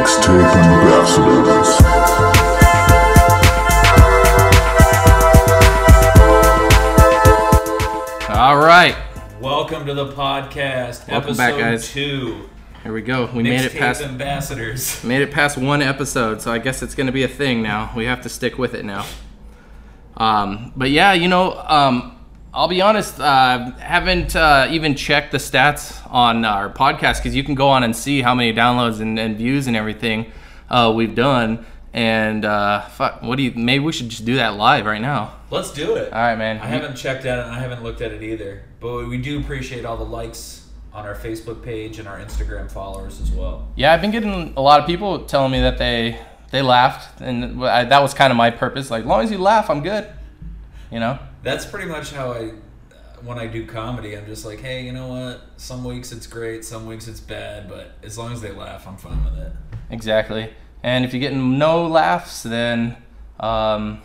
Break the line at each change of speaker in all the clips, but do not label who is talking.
Mixtape Ambassadors.
All right,
Welcome to the podcast.
Welcome
episode
back, guys.
two.
here we go. We made it past
ambassadors.
made it past one episode, so I guess it's gonna be a thing now. We have to stick with it now. Um, but yeah, you know, um, I'll be honest. Uh, haven't uh, even checked the stats on our podcast because you can go on and see how many downloads and, and views and everything uh, we've done. And uh, fuck, what do you? Maybe we should just do that live right now.
Let's do it.
All right, man.
I haven't checked it and I haven't looked at it either. But we do appreciate all the likes on our Facebook page and our Instagram followers as well.
Yeah, I've been getting a lot of people telling me that they they laughed, and I, that was kind of my purpose. Like, as long as you laugh, I'm good. You know?
That's pretty much how I, when I do comedy, I'm just like, hey, you know what? Some weeks it's great, some weeks it's bad, but as long as they laugh, I'm fine with it.
Exactly. And if you're getting no laughs, then um,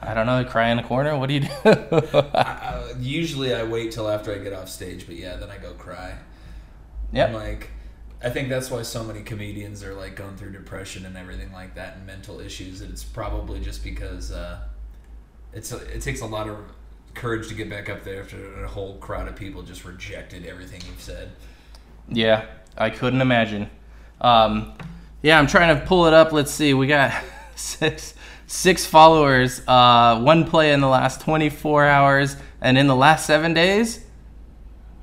I don't know, cry in the corner. What do you do?
I, I, usually I wait till after I get off stage, but yeah, then I go cry. I'm like, I think that's why so many comedians are like going through depression and everything like that and mental issues. And it's probably just because uh, it's a, it takes a lot of courage to get back up there after a whole crowd of people just rejected everything you've said.
Yeah, I couldn't imagine. Um, yeah, I'm trying to pull it up. Let's see. We got six six followers, uh, one play in the last 24 hours, and in the last seven days.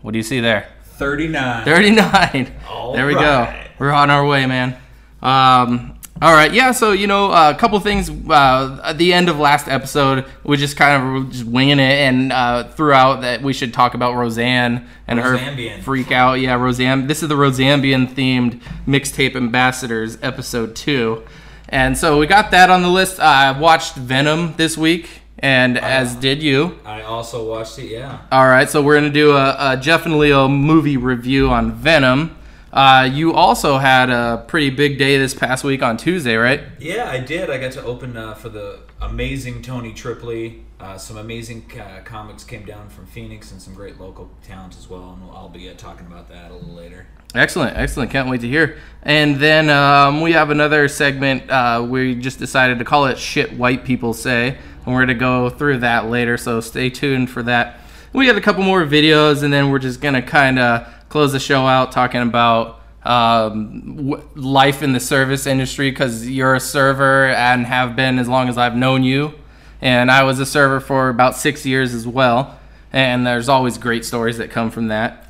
What do you see there?
Thirty nine.
39.
All
there we
right.
go. We're on our way, man. Um, all right, yeah. So you know, uh, a couple things. Uh, at the end of last episode, we just kind of just winging it, and uh, throughout that we should talk about Roseanne and her freak out. Yeah, Roseanne. This is the Rosambian themed mixtape ambassadors episode two, and so we got that on the list. I watched Venom this week, and as did you.
I also watched it. Yeah.
All right, so we're gonna do a, a Jeff and Leo movie review on Venom. Uh, you also had a pretty big day this past week on Tuesday, right?
Yeah, I did. I got to open uh, for the amazing Tony Tripoli. Uh, some amazing uh, comics came down from Phoenix and some great local towns as well. And I'll be uh, talking about that a little later.
Excellent, excellent. Can't wait to hear. And then um, we have another segment. Uh, we just decided to call it "Shit White People Say," and we're gonna go through that later. So stay tuned for that. We got a couple more videos, and then we're just gonna kind of close the show out talking about um, w- life in the service industry because you're a server and have been as long as I've known you, and I was a server for about six years as well. And there's always great stories that come from that.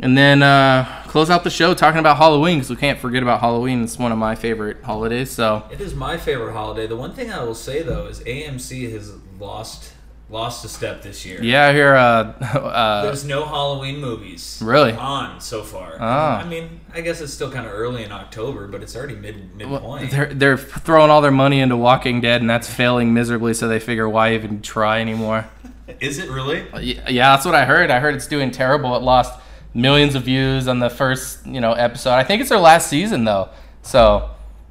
And then uh, close out the show talking about Halloween because we can't forget about Halloween. It's one of my favorite holidays. So
It is my favorite holiday. The one thing I will say though is AMC has lost lost a step this year.
yeah, here. Uh, uh,
There's no Halloween movies
Really?
on so far.
Ah.
I mean, I guess it's still kind of early in October, but it's already mid midpoint.
they're they're throwing all their money into Walking Dead, and that's failing miserably. So they figure why even try anymore.
Is it really?
Y- Yeah, that's what I heard. I heard it's doing terrible. It lost millions of views on the first you know episode. I think it's their last season though. So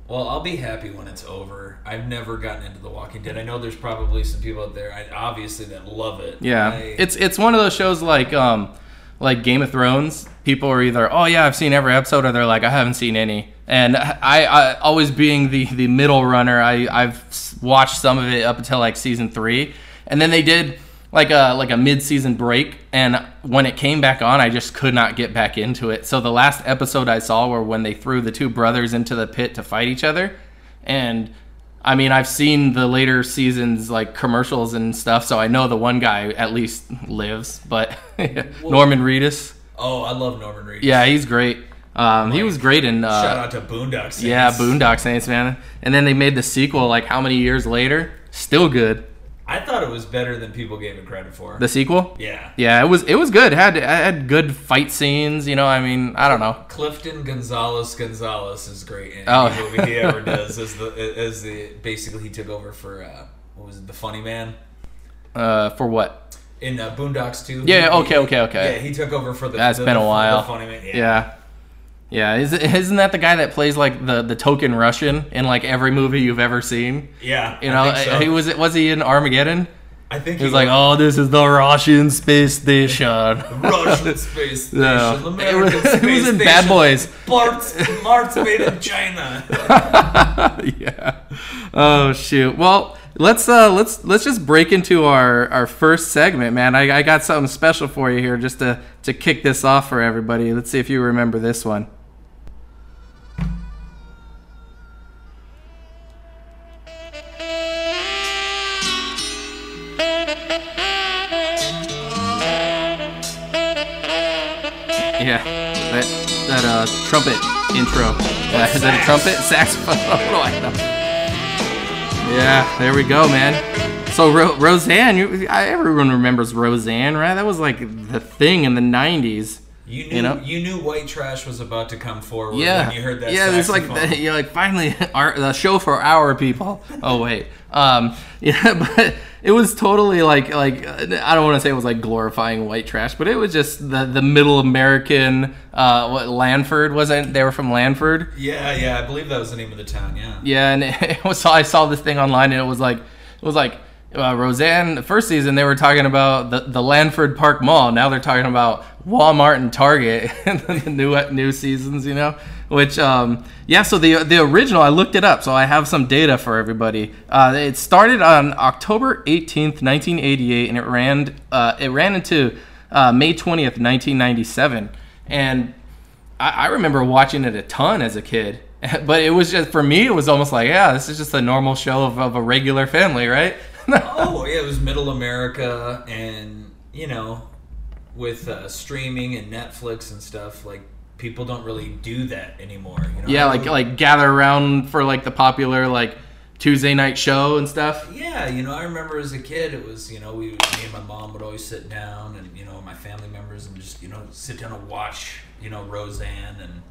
Well, I'll be happy when it's over. I've never gotten into The Walking Dead. I know there's probably some people out there, I, obviously, that love it.
Yeah,
I-
it's it's one of those shows like um like Game of Thrones. People are either oh yeah I've seen every episode or they're like I haven't seen any. And I, I always being the the middle runner, I I've watched some of it up until like season three, and then they did like a like a mid season break. And when it came back on, I just could not get back into it. So the last episode I saw were when they threw the two brothers into the pit to fight each other, and I mean, I've seen the later seasons like commercials and stuff, so I know the one guy at least lives. But Norman Reedus,
oh, I love Norman Reedus.
yeah, he's great. Um, he was great in
Shout
uh,
out to Boondock Saints.
yeah Boondock Saints, man. And then they made the sequel like how many years later? Still good.
I thought it was better than people gave it credit for.
The sequel.
yeah.
Yeah, it was it was good. It had it had good fight scenes. You know, I mean, I don't know.
Clifton Gonzalez Gonzalez is great in
Oh.
any movie he ever does. As the as the basically he took over for uh, what was it, the Funny Man
Uh, for what?
in uh, Boondocks too.
Yeah,
He-
okay, okay, okay.
Yeah, he took over for the.
That's
the-
been a while.
The funny Man. Yeah.
Yeah. Yeah, is, isn't that the guy that plays like the, the token Russian in like every movie you've ever seen?
Yeah.
You know,
so.
he was was he in Armageddon?
I think
He was
he
like, "Oh, this is the Russian space station."
Russian space station,
Yeah. It
American
was-
space
it was in
station,
Bad Boys.
Parts, parts made in China.
yeah. Oh shoot. Well, let's uh let's let's just break into our our first segment, man. I, I got something special for you here just to to kick this off for everybody. Let's see if you remember this one. Intro. Uh, is that a trumpet? Saxophone? what do I know? Yeah, there we go, man. So Ro- Roseanne, you, I, everyone remembers Roseanne, right? That was like the thing in the '90s.
You knew
You
you, knew white trash was about to come forward
Yeah,
when you heard that.
yeah. It's like
saxophone.
you're like finally our the show for our people. Oh wait, um, yeah, but it was totally like like I don't want to say it was like glorifying white trash, but it was just the the middle American. Uh, what Lanford wasn't? They were from Lanford.
Yeah, yeah, I believe that was the name of the town. Yeah.
Yeah, and it was I saw this thing online, and it was like it was like uh, Roseanne. The first season they were talking about the the Lanford Park Mall. Now they're talking about Walmart and Target in the new new seasons. You know, which um, yeah. So the the original, I looked it up, so I have some data for everybody. Uh, it started on October eighteenth, nineteen eighty eight, and it ran uh, it ran into uh, May twentieth, nineteen ninety seven, and I, I remember watching it a ton as a kid, but it was just for me. It was almost like, yeah, this is just a normal show of, of a regular family, right?
Oh yeah, it was Middle America, and you know, with uh, streaming and Netflix and stuff, like people don't really do that anymore. You know?
yeah, like like gather around for like the popular like Tuesday night show and stuff.
Yeah, you know, I remember as a kid, it was you know, we me and my mom would always sit down, and you know, my family members, and just you know, sit down and watch, you know, Roseanne, and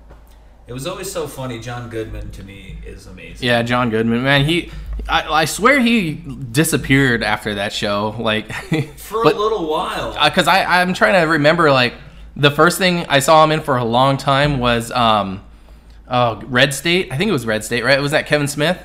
it was always so funny. John Goodman to me is amazing.
Yeah, John Goodman, man, he, I, I swear he disappeared after that show, like,
For
but
a little while.
Uh, because I I'm trying to remember like the first thing I saw him in for a long time was um, oh Red State, I think it was Red State, right? Was that Kevin Smith?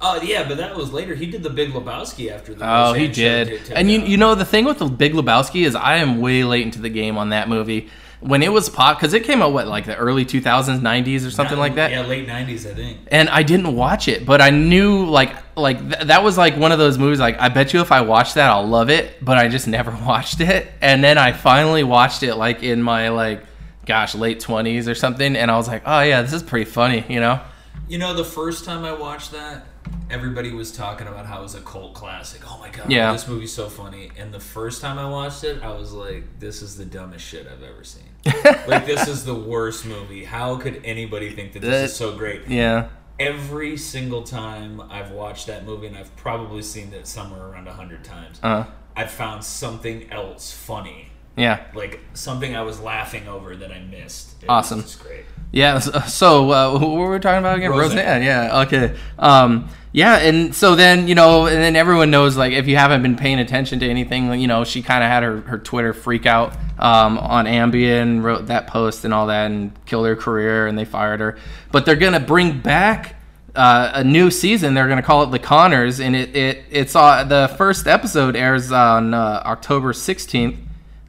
Oh yeah, but that was later. He did the Big Lebowski after the.
Oh, he did.
did-
And you you know the thing with the Big Lebowski is I am way late into the game on that movie. When it was pop, because it came out what like the early 2000s, 90s, or something like that.
Yeah, late '90s, I think.
And I didn't watch it, but I knew like like th- that was like one of those movies. Like I bet you if I watch that, I'll love it. But I just never watched it. And then I finally watched it like in my like gosh late 20s or something, and I was like, oh yeah, this is pretty funny, you know.
You know, the first time I watched that, everybody was talking about how it was a cult classic. Oh my god,
Yeah.
this movie's so funny. And the first time I watched it, I was like, this is the dumbest shit I've ever seen. like, this is the worst movie. How could anybody think that this
That-
is so great?
Yeah.
Every single time I've watched that movie, and I've probably seen it somewhere around a hundred times,
Uh.
I've found something else funny.
Yeah.
Like something I was laughing over that I missed. It
Awesome.
Just great.
Yeah. So, so uh, what were we talking about again?
Roseanne.
Roseanne. Yeah. Okay. Um, yeah. And so then you know, and then everyone knows like if you haven't been paying attention to anything, you know, she kind of had her, her Twitter freak out um, on Ambien, wrote that post and all that, and killed her career, and they fired her. But they're gonna bring back. Uh, a new season. They're gonna call it the Connors, and it it it's uh, the first episode airs on uh, October sixteenth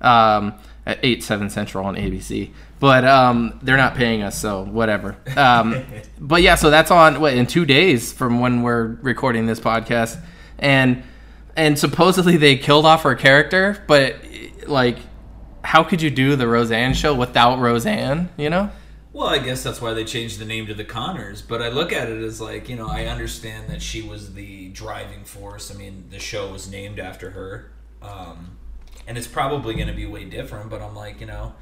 um, at 8 7 central on abc but um, they're not paying us so whatever um, but yeah so that's on what in two days from when we're recording this podcast and and supposedly they killed off her character but like how could you do the roseanne show without roseanne you know
Well, I guess that's why they changed the name to the Connors. But I look at it as like, you know, I understand that she was the driving force. I mean, the show was named after her. Um, and it's probably going to be way different, but I'm like, you know,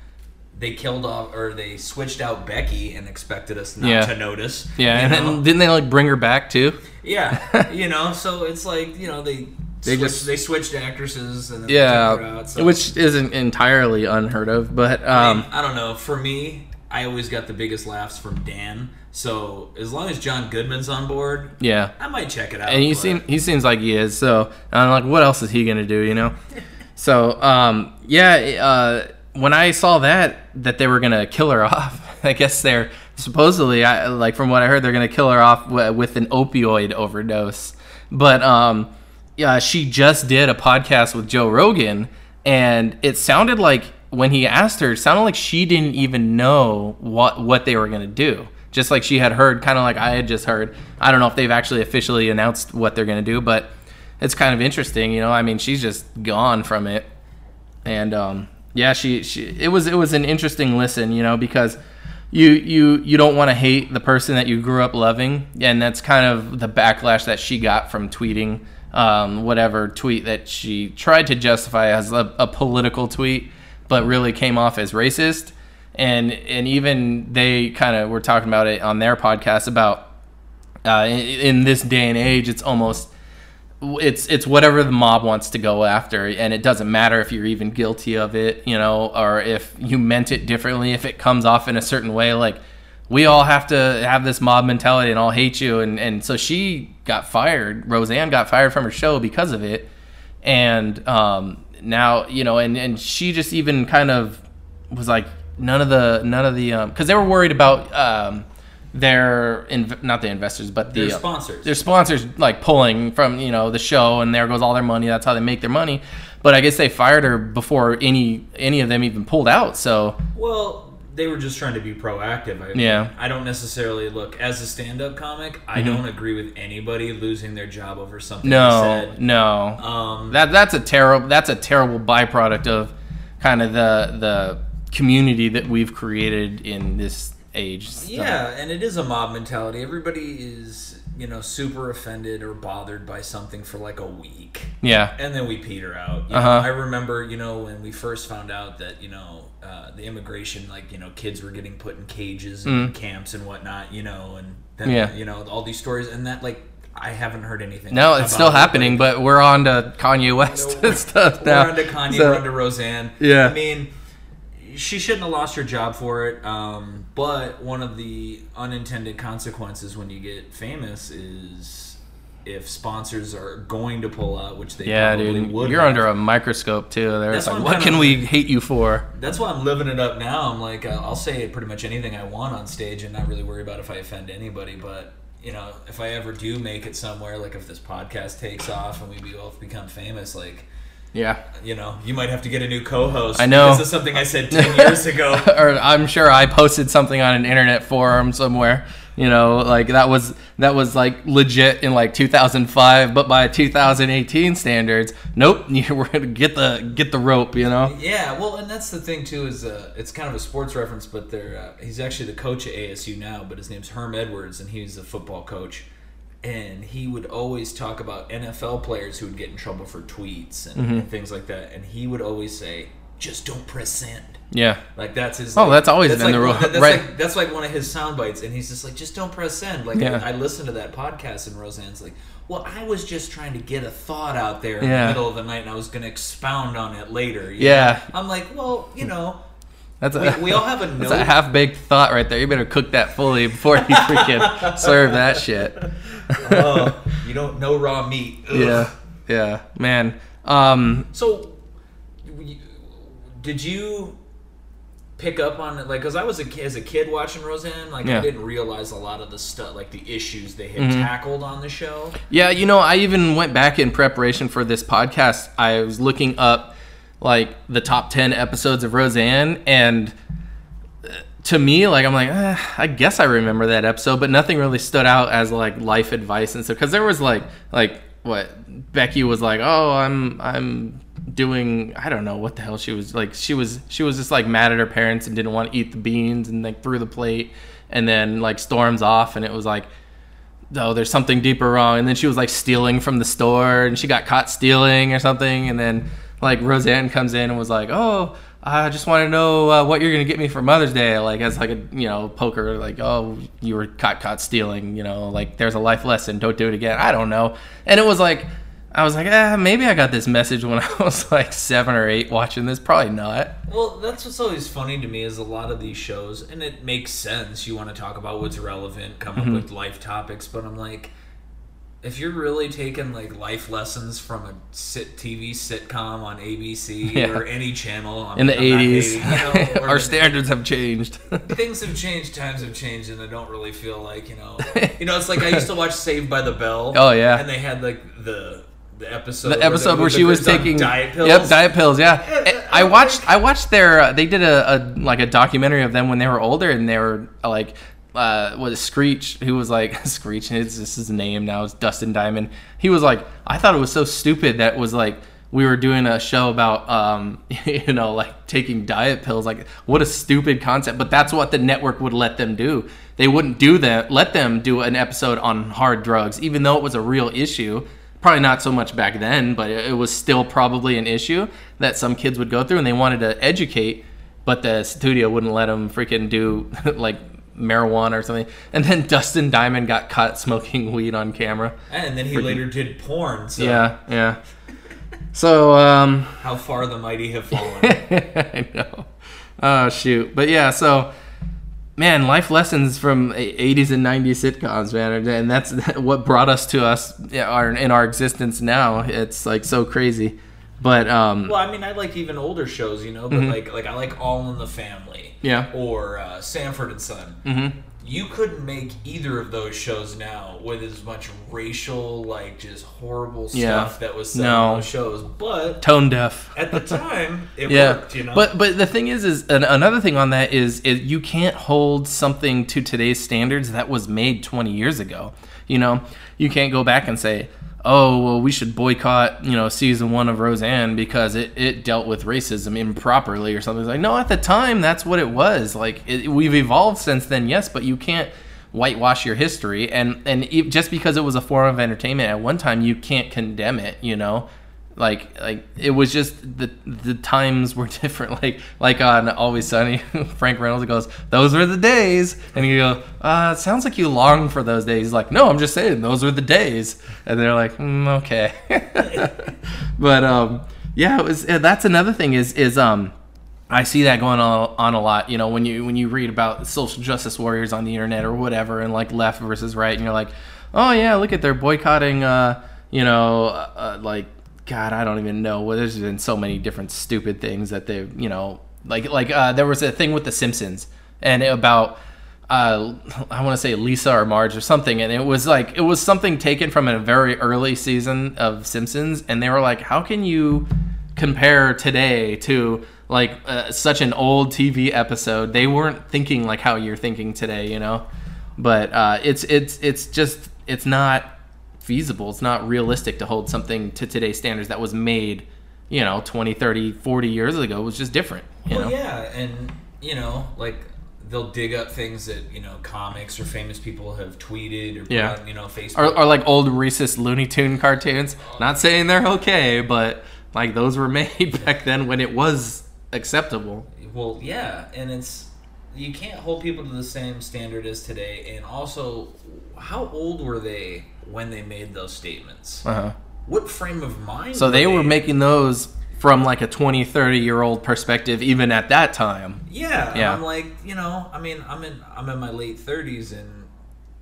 they killed off or they switched out Becky and expected us not
Yeah.
to notice.
yeah and then didn't they like bring her back too
yeah, you know, so it's like, you know, they
They
switched,
just-
they switched actresses and then they took her
yeah
out, so-
which isn't entirely unheard of but
I,
um
mean, I don't know. For me, I always got the biggest laughs from Dan. So as long as John Goodman's on board,
yeah
I might check it out.
and he
but-
seem he seems like he is. So I'm like, what else is he gonna do? You know? so um, yeah, uh, when I saw that that they were gonna kill her off, I guess they're supposedly, I, like from what I heard, they're gonna kill her off w- with an opioid overdose. But um, yeah, she just did a podcast with Joe Rogan, and it sounded like when he asked her, it sounded like she didn't even know what what they were gonna do. Just like she had heard, kind of like I had just heard. I don't know if they've actually officially announced what they're gonna do, but it's kind of interesting, you know. I mean, she's just gone from it, and um, yeah, she, she it was it was an interesting listen, you know, because you you you don't want to hate the person that you grew up loving, and that's kind of the backlash that she got from tweeting um, whatever tweet that she tried to justify as a, a political tweet, but really came off as racist, and and even they kind of were talking about it on their podcast about uh, in, in this day and age, it's almost it's it's whatever the mob wants to go after and it doesn't matter if you're even guilty of it you know or if you meant it differently if it comes off in a certain way. Like we all have to have this mob mentality and all hate you. And and so she got fired roseanne got fired from her show because of it. And um now you know and and she just even kind of was like none of the none of the um because they were worried about um their inv- not the investors but the
Their
uh,
sponsors.
their sponsors like pulling from you know the show and there goes all their money that's how they make their money but i guess they fired her before any any of them even pulled out so
Well, they were just trying to be proactive. I,
Yeah. Mm-hmm.
I don't necessarily look as a stand-up comic. I don't agree with anybody losing their job over something
no
said.
no
Um,
that that's a terrible that's a terrible byproduct of kind of the the community that we've created in this age So-
Yeah, and it is a mob mentality. Everybody is, you know, super offended or bothered by something for like a week.
yeah
And then we peter out. You
Uh-huh.
know, I remember, you know, when we first found out that, you know, uh, the immigration, like, you know, kids were getting put in cages and camps and whatnot, you know, and then,
Mm. Yeah.
you know, all these stories. And that, like, I haven't heard anything.
no it's still happening but we're on to kanye west and stuff now
We're on to Kanye,
So-
we're on to Roseanne.
Yeah.
I mean, she shouldn't have lost her job for it. Um, but one of the unintended consequences when you get famous is if sponsors are going to pull out, which they
yeah
probably
dude
would.
you're
have.
under a microscope too it's like
what I'm
what
kinda-
can we hate you for
That's why I'm living it up now. I'm like, uh, I'll say pretty much anything I want on stage and not really worry about if I offend anybody. But you know, if I ever do make it somewhere, like if this podcast takes off and we both become famous, like
yeah
you know, you might have to get a new co-host.
I know.
This is something I said ten years ago.
or I'm sure I posted something on an internet forum somewhere. You know, like that was that was like legit in like 2005, but by 2018 standards, nope, you were gonna get the get the rope. You know,
Yeah, well, and that's the thing too is uh, it's kind of a sports reference, but they're uh, he's actually the coach at ASU now, but his name's Herm Edwards, and he's a football coach, and he would always talk about NFL players who would get in trouble for tweets and,
Mm-hmm.
and things like that, and he would always say, "Just don't press send."
yeah,
Like that's his.
Oh, that's always
that's
been
like
the rule,
That's
right.
like that's like one of his sound bites, and he's just like, "Just don't press send." Like
Yeah.
I listened to that podcast, and Roseanne's like, "Well, I was just trying to get a thought out there in
Yeah.
the middle of the night, and I was going to expound on it later."
Yeah.
know? I'm like, well, you know,
that's a
we, we all have a
that's a half baked thought right there. You better cook that fully before you freaking serve that shit.
oh, you don't know raw meat. Ugh.
Yeah, yeah, man. Um,
So, did you pick up on it? Like, because I was a kid, as a kid watching Roseanne, like
Yeah.
I didn't realize a lot of the stuff, like the issues they had
Mm-hmm.
tackled on the show.
Yeah, you know, I even went back in preparation for this podcast. I was looking up like the top 10 episodes of Roseanne and uh, to me like I'm like eh, I guess I remember that episode but nothing really stood out as like life advice and stuff cuz there was like like what Becky was like oh I'm I'm doing I don't know what the hell she was like she was she was just like mad at her parents and didn't want to eat the beans and like threw the plate and then like storms off and it was like oh, there's something deeper wrong. And then she was like stealing from the store and she got caught stealing or something. And then like Roseanne comes in and was like, oh, I just want to know uh, what you're going to get me for Mother's Day. Like, as like a, you know, poker, like, oh, you were caught, caught stealing, you know, like there's a life lesson. Don't do it again. I don't know. And it was like, I was like, eh, maybe I got this message when I was like seven or eight watching this. Probably not.
Well, that's what's always funny to me is a lot of these shows, and it makes sense. You want to talk about what's relevant, come
Mm-hmm.
up with life topics, but I'm like, if you're really taking like life lessons from a sit TV sitcom on ABC
Yeah.
or any channel I
In the
I'm
80s,
hating, you know,
our standards have changed.
things have changed, times have changed, and I don't really feel like you know, you know, it's like I used to watch Saved by the Bell.
Oh, yeah.
and they had like the the episode.
the episode where she was taking
diet pills.
Yep, diet pills. Yeah,
Yeah,
I watched. I watched their. Uh, they did a, a like a documentary of them when they were older, and they were like. Uh, was Screech who was like Screech, and it's just his name now is Dustin Diamond. He was like, I thought it was so stupid that was like we were doing a show about um, you know like taking diet pills. Like what a stupid concept, but that's what the network would let them do. They wouldn't do that. Let them do an episode on hard drugs, even though it was a real issue probably not so much back then, but it it was still probably an issue that some kids would go through, and they wanted to educate, but the studio wouldn't let them freaking do like marijuana or something. And then Dustin Diamond got caught smoking weed on camera.
And then he later did porn. So
Yeah, yeah. So, um,
how far the mighty have fallen.
I know. Oh shoot, but yeah, so man, life lessons from 80s and 90s sitcoms, man, and that's what brought us to us our, in our existence now. It's like so crazy, but um,
well, I mean, I like even older shows, you know, but like like I like All in the Family.
Mm-hmm. Yeah.
Or uh, Sanford and Son.
mhm.
You couldn't make either of those shows now with as much racial, like just horrible
Yeah.
stuff that was said
No.
on those shows. But
tone deaf.
at the time, it
yeah,
worked, you know.
but but the thing is, is an, another thing on that is, is you can't hold something to today's standards that was made 20 years ago. You know, you can't go back and say, oh, well, we should boycott, you know, season one of Roseanne because it, it dealt with racism improperly or something. It's like, no, at the time, that's what it was. Like, it, we've evolved since then, yes, but you can't whitewash your history. And, and just because it was a form of entertainment at one time, you can't condemn it, you know? Like, like it was just the the times were different. Like, like on Always Sunny, Frank Reynolds goes, "Those were the days," and you go, "Uh, it sounds like you long for those days." He's like, "No, I'm just saying those were the days," and they're like, mm, "Okay," but um, yeah, it was. That's another thing is is um. I see that going on, on a lot, you know, when you when you read about social justice warriors on the internet or whatever, and like left versus right, and you're like, oh yeah, look at they're boycotting, uh, you know, uh, uh, like God, I don't even know. Well, there's been so many different stupid things that they, you know, like like uh, there was a thing with the Simpsons and about uh, I want to say Lisa or Marge or something, and it was like it was something taken from a very early season of Simpsons, and they were like, how can you compare today to like uh, such an old TV episode? They weren't thinking like how you're thinking today, you know. But uh, it's it's it's just it's not feasible. It's not realistic to hold something to today's standards that was made, you know, 20, 30, 40 years ago. It was just different, you
well,
know.
yeah, and you know, like they'll dig up things that you know comics or famous people have tweeted or
Yeah.
on, you know Facebook.
or, or like old racist Looney Tune cartoons. Not saying they're okay, but like those were made back then when it was acceptable.
Well, yeah, and it's you can't hold people to the same standard as today. And also, how old were they when they made those statements?
Uh-huh.
What frame of mind?
So they were making those from like a 20, 30 year old perspective, even at that time.
Yeah,
Yeah.
I'm like, you know, I mean, I'm in I'm in my late 30s, and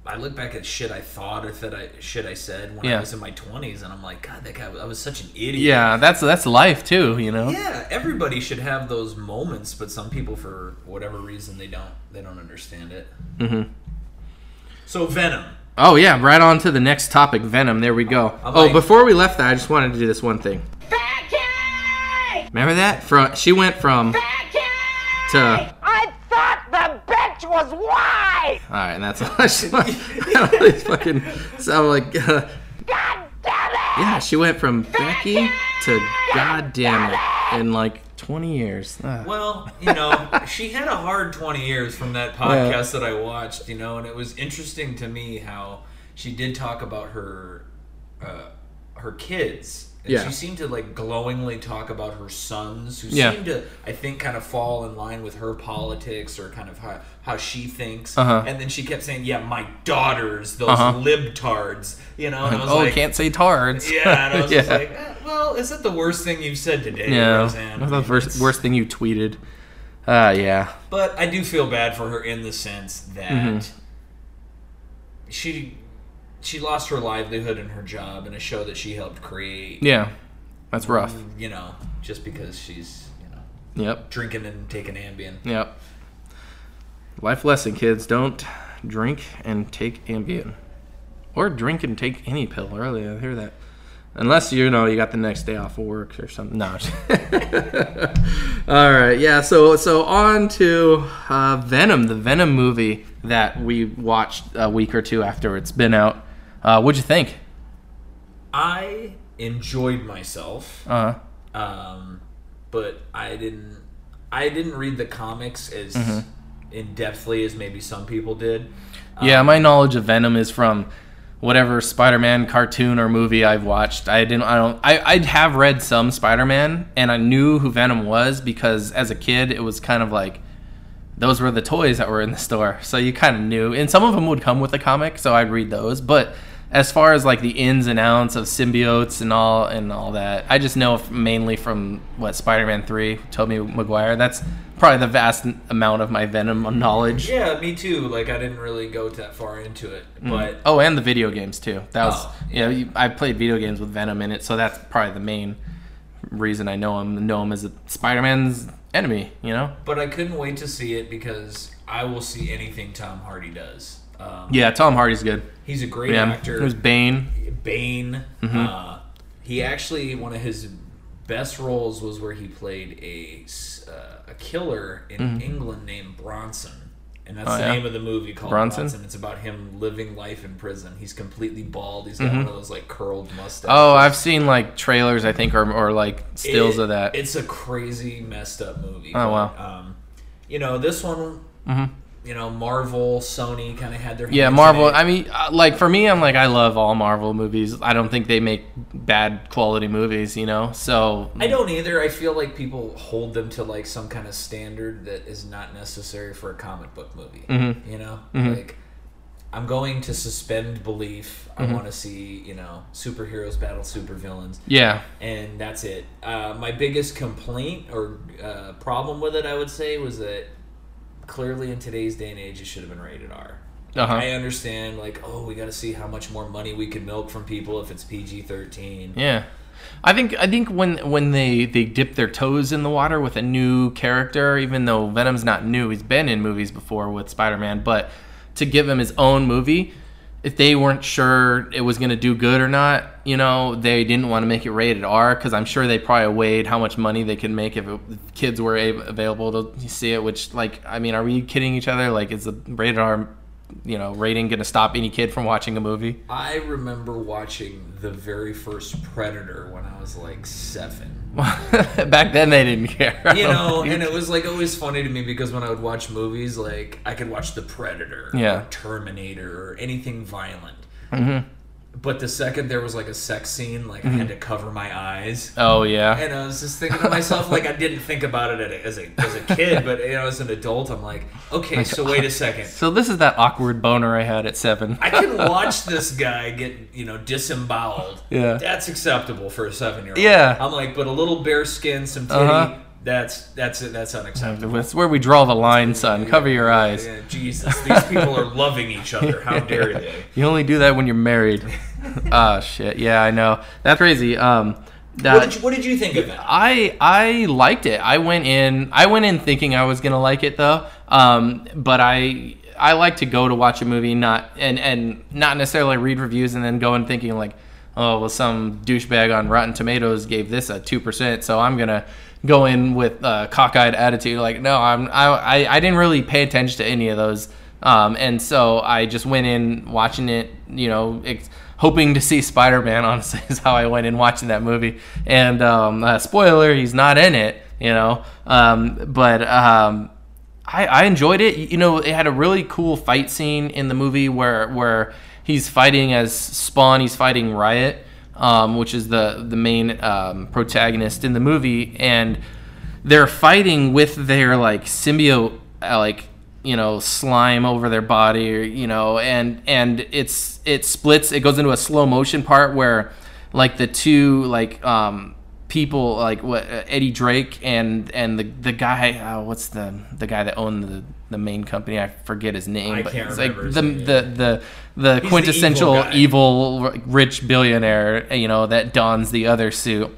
I look back at shit I thought or that I shit I said when
Yeah.
I was in my 20s, and I'm like, God, that guy, I was such an idiot.
Yeah, that's that's life too, you know.
Yeah, everybody should have those moments, but some people, for whatever reason, they don't. They don't understand it.
Mm-hmm.
So Venom.
Oh yeah, right on to the next topic, Venom. There we go.
I'm
oh,
like-
before we left that, I just wanted to do this one thing.
Becky!
Remember that? From she went from
Becky!
to
I thought the bitch was why.
all right, and that's all. She, I fucking sound like uh,
God damn it!
yeah. She went from Becky to God damn it in like 20 years. Ah.
Well, you know, she had a hard 20 years from that podcast that I watched, you know, and it was interesting to me how she did talk about her uh, her kids. And
Yeah.
she seemed to like glowingly talk about her sons, who
Yeah.
seemed to, I think, kind of fall in line with her politics or kind of how, how she thinks.
Uh-huh.
And then she kept saying, "Yeah, my daughters, those
Uh-huh.
libtards," you know. And I was
oh,
like,
can't say tards.
Yeah, and I was just
Yeah.
like, eh, "Well, is that the worst thing you've said today,
yeah.
Roseanne?"
What's the worst, worst thing you tweeted? Uh, yeah.
but I do feel bad for her in the sense that
Mm-hmm.
she she lost her livelihood and her job in a show that she helped create.
Yeah. That's rough.
You know, just because she's you know
Yep.
drinking and taking Ambien.
Yep. Life lesson, kids. Don't drink and take Ambien. Or drink and take any pill. Earlier, I hear that. Unless you know you got the next day off of work or something. No. All right. Yeah. So so on to uh, Venom, the Venom movie that we watched a week or two after it's been out. Uh, what'd you think?
I enjoyed myself,
Uh,
um, but I didn't. I didn't read the comics as
Mm-hmm.
in depthly as maybe some people did.
yeah, my knowledge of Venom is from whatever Spider-Man cartoon or movie I've watched. I didn't. I don't. I I have read some Spider-Man, and I knew who Venom was because as a kid, it was kind of like those were the toys that were in the store, so you kind of knew. And some of them would come with a comic, so I'd read those. But as far as like the ins and outs of symbiotes and all and all that, I just know mainly from what Spider-Man Three, Tobey Maguire. That's probably the vast amount of my Venom knowledge.
Yeah, me too. Like I didn't really go that far into it, mm. but
Oh, and the video games too. That was
Oh,
you know I played video games with Venom in it, so that's probably the main reason I know him. Know him as a Spider-Man's enemy. You know.
but I couldn't wait to see it because I will see anything Tom Hardy does. Um,
Yeah, Tom Hardy's good.
He's a great
Yeah,
actor.
it was Bane.
Bane.
Mm-hmm.
Uh, he actually one of his best roles was where he played a uh, a killer in England named Bronson. And that's
Mm-hmm. Oh,
the
yeah?
name of the movie called
Bronson?
Bronson. It's about him living life in prison. He's completely bald. He's got one of those like curled mustaches.
Mm-hmm. Oh, I've seen like trailers, I think, or, or like stills
It-
of that.
It's a crazy messed up movie.
Oh,
but,
wow.
Um, you know this one. You know Marvel, Sony kind of had their
yeah, Marvel. I mean, uh, like for me, I'm like I love all Marvel movies. I don't think they make bad quality movies, you know. So
I don't either. I feel like people hold them to like some kind of standard that is not necessary for a comic book movie.
Mm-hmm.
You know, like I'm going to suspend belief.
Mm-hmm.
I want to see you know superheroes battle supervillains,
yeah,
and that's it. Uh, my biggest complaint or uh, problem with it, I would say, was that clearly in today's day and age, it should have been rated R.
Uh-huh.
I understand, like, oh, we got to see how much more money we can milk from people if it's PG thirteen.
Yeah. I think I think when when they they dip their toes in the water with a new character, even though Venom's not new, he's been in movies before with Spider-Man, but to give him his own movie, if they weren't sure it was going to do good or not, you know, they didn't want to make it rated R because I'm sure they probably weighed how much money they could make if, it, if kids were a- available to see it. Which, like, I mean, are we kidding each other? Like, is the rated R, you know, rating going to stop any kid from watching a movie?
I remember watching the very first Predator when I was like seven.
Back then, they didn't care.
You know, and it was like always funny to me because when I would watch movies, like I could watch The Predator,
Yeah.
or Terminator, or anything violent.
Mm-hmm.
But the second there was like a sex scene, like I had to cover my eyes.
Oh yeah.
And I was just thinking to myself, like I didn't think about it as a as a kid, but you know, as an adult, I'm like, okay, so wait a second.
So this is that awkward boner I had at seven.
I can watch this guy get, you know, disemboweled.
Yeah.
That's acceptable for a seven year old.
Yeah.
I'm like, but a little bare skin, some titty,
Uh-huh.
That's that's. That's unacceptable.
That's where we draw the line, son. Cover your eyes.
Yeah, Jesus, these people are loving each other. How dare they?
You only do that when you're married. oh shit. Yeah, I know. That's crazy. Um, that,
What did you, what did you think of it?
I I liked it. I went in I went in thinking I was gonna like it though. Um, but I I like to go to watch a movie not and and not necessarily read reviews and then go in thinking like, oh well, some douchebag on Rotten Tomatoes gave this a two percent, so I'm gonna go in with a cockeyed attitude. Like no, I'm I I, I didn't really pay attention to any of those. Um, and so I just went in watching it, you know, ex- hoping to see Spider Man. Honestly, is how I went in watching that movie. And um, uh, spoiler, he's not in it, you know. Um, but um, I, I enjoyed it. You know, it had a really cool fight scene in the movie where where he's fighting as Spawn. He's fighting Riot, um, which is the the main um, protagonist in the movie, and they're fighting with their like symbiote, uh, like you know slime over their body, or, you know, and and it's it splits. It goes into a slow motion part where like the two like um people like what uh, Eddie Drake and and the the guy uh, what's the the guy that owned the the main company? I forget his name
I
but
can't
it's like the,
name,
the the the
the
quintessential
evil
evil rich billionaire you know that dons the other suit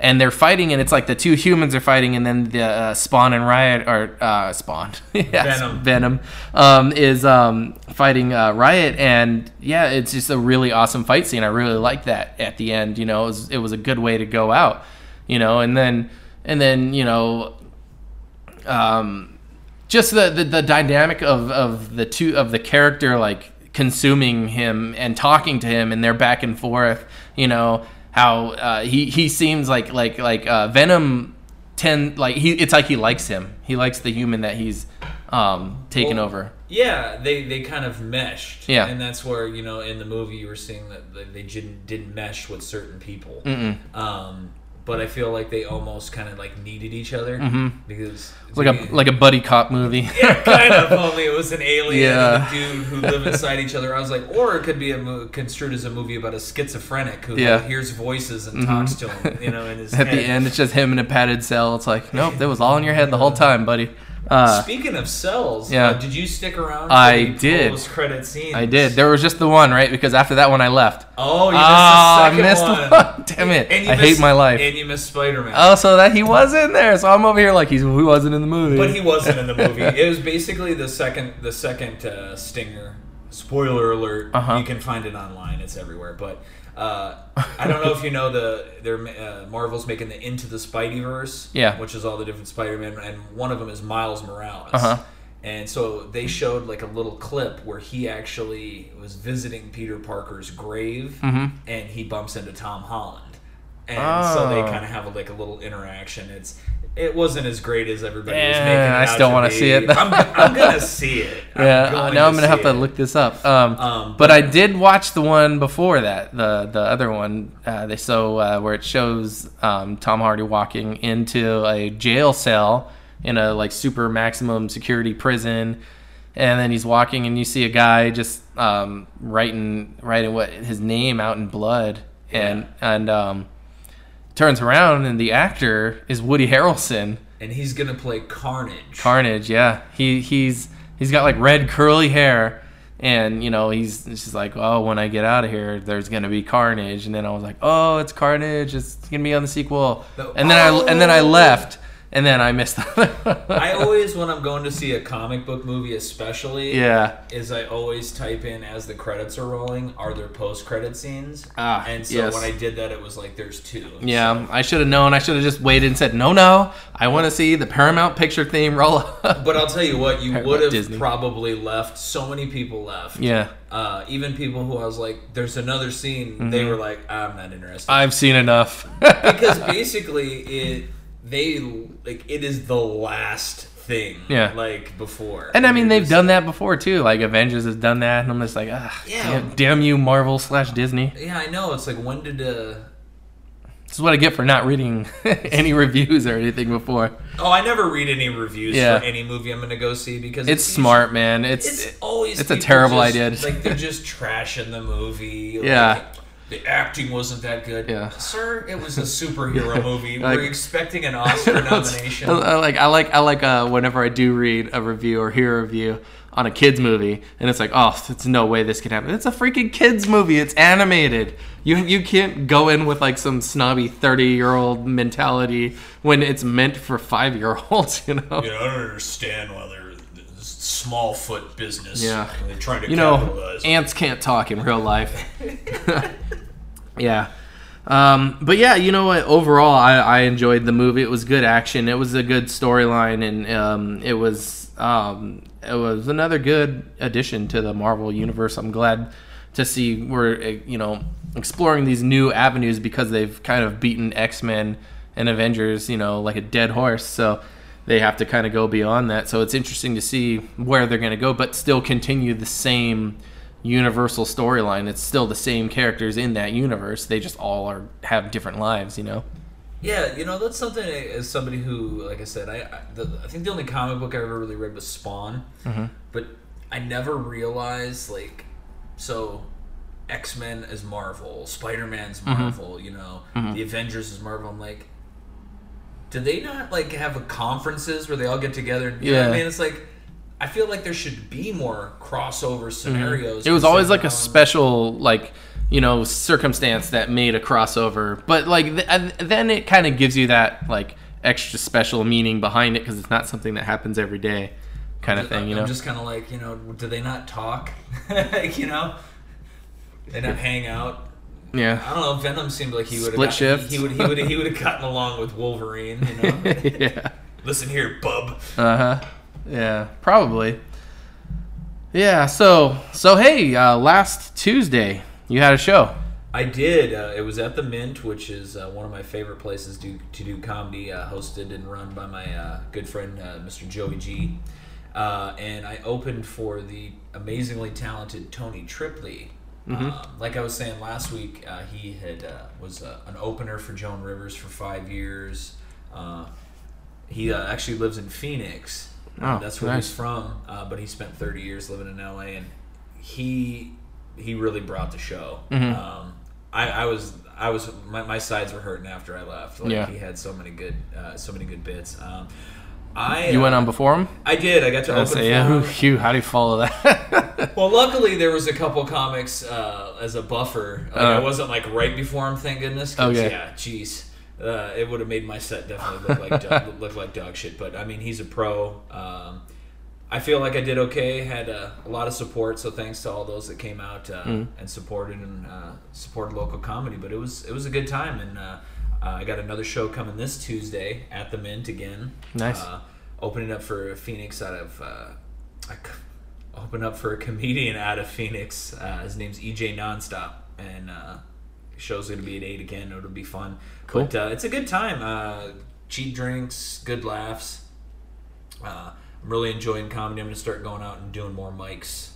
and they're fighting, and it's like the two humans are fighting, and then the uh, Spawn and Riot are uh, Spawn, yes,
Venom.
Venom um, is um, fighting uh, Riot, and yeah, it's just a really awesome fight scene. I really like that at the end. You know, it was, it was a good way to go out. You know, and then and then you know, um, just the, the the dynamic of of the two of the character like consuming him and talking to him, and they're back and forth. You know how uh, he he seems like like like uh, Venom. Tend like he, it's like he likes him. He likes the human that he's um, taken
Well,
over.
Yeah, they they kind of meshed.
Yeah.
and that's where you know in the movie you were seeing that they- they didn't didn't mesh with certain people. Um, but I feel like they almost kind of like needed each other mm-hmm. because
It's like a like a buddy cop movie.
yeah, kind of. Only it was an alien
Yeah.
and a dude who live inside each other. I was like, or it could be a mo- construed as a movie about a schizophrenic who
Yeah.
like, hears voices and mm-hmm. talks to him. You know, in his
At
head.
the end, it's just him in a padded cell. It's like, nope, that was all in your head the whole time, buddy. Uh,
Speaking of cells,
Yeah.
uh, did you stick around? For
I
the
did.
Post-credit scenes.
I did. There was just the one, right? Because after that one, I left.
Oh, you
Ah,
missed the
I missed
one.
Damn it!
And you
I
missed-
hate my life.
And you missed Spider Man.
Oh, so that he was in there. So I'm over here like he's he wasn't in the movie.
But he wasn't in the movie. It was basically the second the second uh, stinger. Spoiler alert!
Uh-huh.
You can find it online. It's everywhere. But uh, I don't know if you know the they're uh, Marvel's making the Into the Spider-Verse.
Yeah.
Which is all the different Spider-Man, and one of them is Miles Morales.
Uh-huh.
And so they showed like a little clip where he actually was visiting Peter Parker's grave,
Mm-hmm.
and he bumps into Tom Holland, and so they
Oh.
kind of have a, like a little interaction. It's it wasn't as great as everybody was
Eh,
making it
I still wanna see it.
I'm, I'm gonna see it. I'm
yeah,
going
now I'm gonna have to
it.
look this up. Um,
Um,
but
but-
I did watch the one before that, the the other one. Uh, they so uh, where it shows um, Tom Hardy walking into a jail cell in a like super maximum security prison, and then he's walking, and you see a guy just um, writing writing what his name out in blood, and and um, turns around, and the actor is Woody Harrelson.
and he's gonna play Carnage.
Carnage, yeah. He he's he's got like red curly hair, and you know he's just like, oh, when I get out of here, there's gonna be Carnage, and then I was like, oh, it's Carnage. It's gonna be on the sequel,
The-
and then I and then I
Oh!
left, and then I missed. The
I always, when I'm going to see a comic book movie, especially,
yeah.
is I always type in as the credits are rolling, are there post credit scenes?
Ah,
and so
yes.
when I did that, it was like there's two.
Yeah, I should have known. I should have just waited and said, no, no, I want to see the Paramount Picture theme roll up.
But I'll tell you what, you would have probably left. So many people left.
yeah,
Uh, even people who I was like, "There's another scene." They
Mm-hmm.
were like, "I'm not interested."
I've seen enough.
because basically, it they like it is the last thing.
Yeah.
Like before.
And I mean, they've done that before too. Like Avengers has done that, and I'm just like, ah,
Yeah.
damn, damn you, Marvel slash Disney.
Yeah, I know. It's like when did uh
This is what I get for not reading any reviews or anything before.
Oh, I never read any reviews
Yeah.
for any movie I'm going to go see because
It's
usually-
smart, man. It's,
It's always
it's a terrible
just-
idea.
Like they're just trashing the movie. like,
Yeah.
The acting wasn't that good.
Yeah.
Sir, it was a superhero movie.
Like-
We're expecting an Oscar nomination.
I, I like I like I like uh, whenever I do read a review or hear a review on a kids movie, and it's like, oh, it's no way this can happen. It's a freaking kids movie. It's animated. You you can't go in with like some snobby thirty year old mentality when it's meant for five year olds. You know.
You know, I don't understand why they're this Smallfoot business.
Yeah.
They're trying to
you know, ants can't talk in real life. yeah. Um, but yeah, you know what? Overall, I, I enjoyed the movie. It was good action. It was a good storyline, and um, it was um, it was another good addition to the Marvel universe. I'm glad to see we're uh, you know exploring these new avenues because they've kind of beaten X Men and Avengers, you know, like a dead horse. So they have to kind of go beyond that. So it's interesting to see where they're going to go, but still continue the same universal storyline. It's still the same characters in that universe. They just all are have different lives, you know.
Yeah, you know that's something as somebody who, like I said, I I, the, I think the only comic book I ever really read was Spawn,
Mm-hmm.
but I never realized like so X Men is Marvel, Spider Man's
Mm-hmm.
Marvel, you know, the Avengers is Marvel. I'm like, do they not like have a conferences where they all get together? You know
Yeah.
I mean, it's like I feel like there should be more crossover scenarios.
Mm-hmm. It was always like a special like you know circumstance that made a crossover. But like th- then it kind of gives you that like extra special meaning behind it because it's not something that happens every day, kind of thing. You know.
I'm just kind of like, you know, do they not talk? you know, they don't hang out.
Yeah.
I don't know. Venom seemed like he would
Split
have
shifts.
He would he would he would have gotten along with Wolverine. You know,
yeah.
listen here, bub.
Uh huh. Yeah, probably. Yeah. So so hey, uh, last Tuesday you had a show.
I did. Uh, it was at the Mint, which is uh, one of my favorite places to, to do comedy, uh, hosted and run by my uh, good friend uh, Mr. Joey G. Uh, and I opened for the amazingly talented Tony Tripoli. Um, like I was saying last week, uh, he had uh, was uh, an opener for Joan Rivers for five years. Uh, he uh, actually lives in Phoenix.
Oh,
That's where
nice.
he's from. Uh, but he spent 30 years living in LA, and he he really brought the show.
Mm-hmm.
Um, I, I was I was my, my sides were hurting after I left. Like
Yeah.
he had so many good uh, so many good bits. Um, I
You went
uh,
on before him.
I did. I got to
I
open
say, yeah. Who, Hugh, how do you follow that?
Well, luckily there was a couple comics uh, as a buffer. Like, I
Uh.
wasn't like right before him, thank goodness. 'cause,
Okay.
Yeah, jeez, uh, it would have made my set definitely look like dog, look like dog shit. But I mean, he's a pro. Um, I feel like I did okay. Had uh, a lot of support, so thanks to all those that came out uh,
Mm.
and supported and uh, supported local comedy. But it was it was a good time, and uh, I got another show coming this Tuesday at the Mint again.
Nice.
Uh, opening up for Phoenix out of. Uh, I c- open up for a comedian out of Phoenix. Uh, his name's EJ Nonstop, and uh, show's gonna be at eight again. It'll be fun.
Cool.
But uh, it's a good time. Uh, cheap drinks, good laughs. Uh, I'm really enjoying comedy. I'm gonna start going out and doing more mics.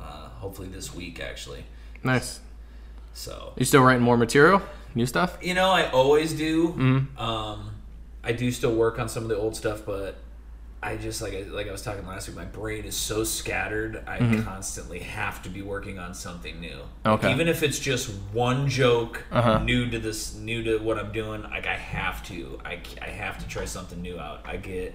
Uh, hopefully this week, actually.
nice.
So
You still writing more material? New stuff?
you know, I always do.
Mm-hmm.
Um, I do still work on some of the old stuff, but I just like I, like I was talking last week. My brain is so scattered. I constantly have to be working on something new.
Mm-hmm. Okay.
even if it's just one joke
Uh-huh.
new to this, new to what I'm doing. Like I have to. I, I have to try something new out. I get.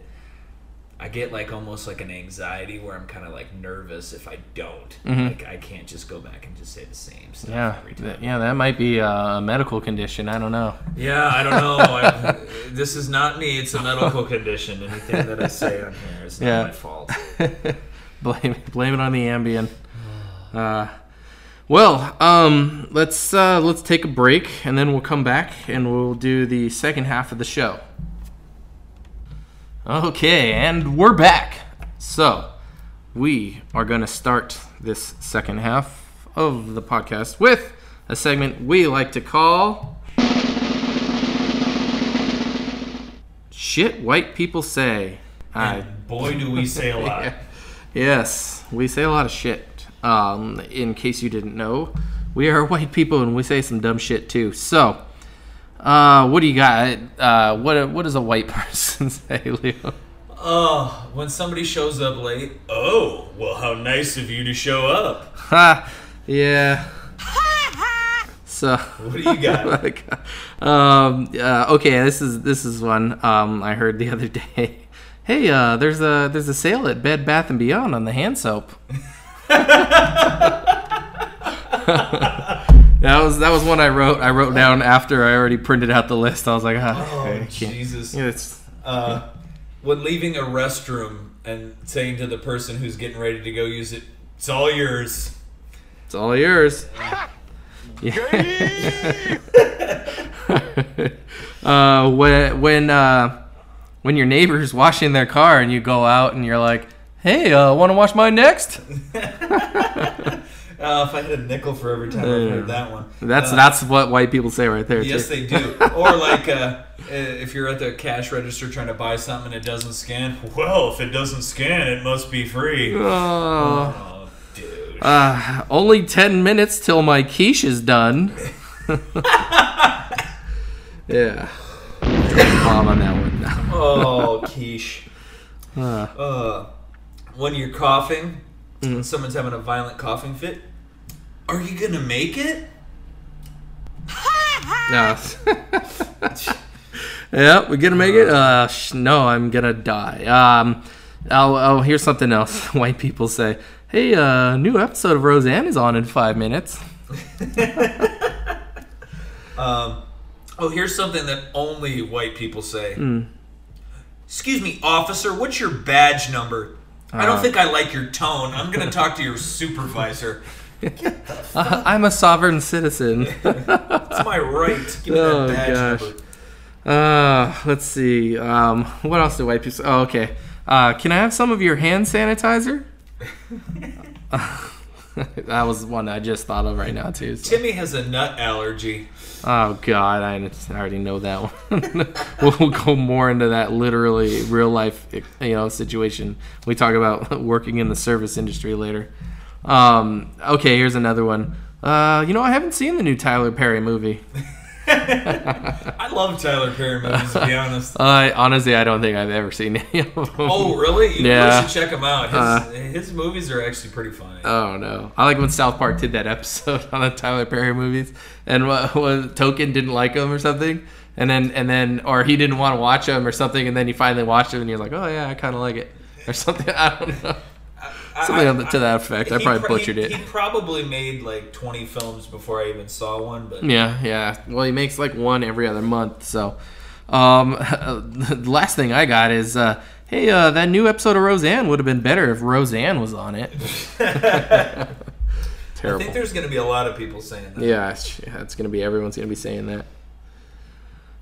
I get like almost like an anxiety where I'm kind of like nervous if I don't. Like I can't just go back and just say the same stuff
Mm-hmm. Yeah.
every time.
Yeah, that might be a medical condition. I don't know.
Yeah, I don't know. I, this is not me. It's a medical condition. Anything that I say on here is not
Yeah.
my fault.
blame blame it on the Ambien. Uh, well, um, let's uh, let's take a break and then we'll come back and we'll do the second half of the show. Okay, and we're back. So we are going to start this second half of the podcast with a segment we like to call "Shit White People Say." I
boy, do we say a lot.
Yes, we say a lot of shit. Um, in case you didn't know, we are white people and we say some dumb shit too. So, uh, what do you got? Uh, what what does a white person say, Leo?
Oh, when somebody shows up late. Oh, well, how nice of you to show up.
Ha, yeah. So,
What do you got?
um, uh, okay, this is this is one um, I heard the other day. Hey, uh, there's a there's a sale at Bed Bath and Beyond on the hand soap. That was that was one I wrote. I wrote down after I already printed out the list. I was like, ah,
oh,
okay, I can't.
Jesus.
Yeah, it's
Uh, when leaving a restroom and saying to the person who's getting ready to go use it, it's all yours.
it's all yours. Yeah. uh, when when uh, when your neighbor's washing their car and you go out and you're like, hey, uh, want to wash mine next?
Uh, if I had a nickel for every time I've heard that one.
That's
Uh,
that's what white people say right there.
Yes,
too.
they do. Or like uh, if you're at the cash register trying to buy something and it doesn't scan. Well, if it doesn't scan, it must be free.
Oh.
Oh, dude.
Uh, only 10 minutes till my quiche is done. yeah. Mom on that one. Now.
Oh, quiche.
Uh,
when you're coughing,
Mm-hmm.
someone's having a violent coughing fit, are you gonna make it?
no. yeah, we're gonna make it? Uh, sh- no, I'm gonna die. Um, oh, oh, here's something else. White people say, hey, uh, new episode of Roseanne is on in five minutes.
Um, oh, here's something that only white people say.
Hmm.
Excuse me, officer, what's your badge number? I
Uh.
don't think I like your tone. I'm going to talk to your supervisor.
Uh, I'm a sovereign citizen.
It's my right. Give me
Oh,
that badge
gosh.
number.
Uh, let's see. Um, what else do white people? Oh, okay. Uh, can I have some of your hand sanitizer? that was one I just thought of right now too. so-
Timmy has a nut allergy.
Oh God, I already know that one. we'll go more into that literally real life, you know, situation. We talk about working in the service industry later. Um, okay, here's another one. Uh, you know, I haven't seen the new Tyler Perry movie.
I love Tyler Perry movies, to be honest.
I honestly, I don't think I've ever seen any of them.
Oh, really? You
Yeah.
should check him out. His,
Uh,
his movies are actually pretty funny.
Oh no! I like when South Park did that episode on the Tyler Perry movies, and what was Token didn't like them or something, and then and then or he didn't want to watch them or something, and then you finally watched them, and you're like, oh yeah, I kind of like it or something. I don't know, something
I-
on the- to that effect. I probably
pro-
butchered
he,
it.
He probably made like 20 films before I even saw one, but
Yeah, yeah. Well, he makes like one every other month. So, um, the last thing I got is, uh, hey, uh, that new episode of Roseanne would have been better if Roseanne was on it. Terrible.
I think there's going to be a lot of people saying that.
Yeah, it's, yeah, it's gonna be everyone's gonna be saying that.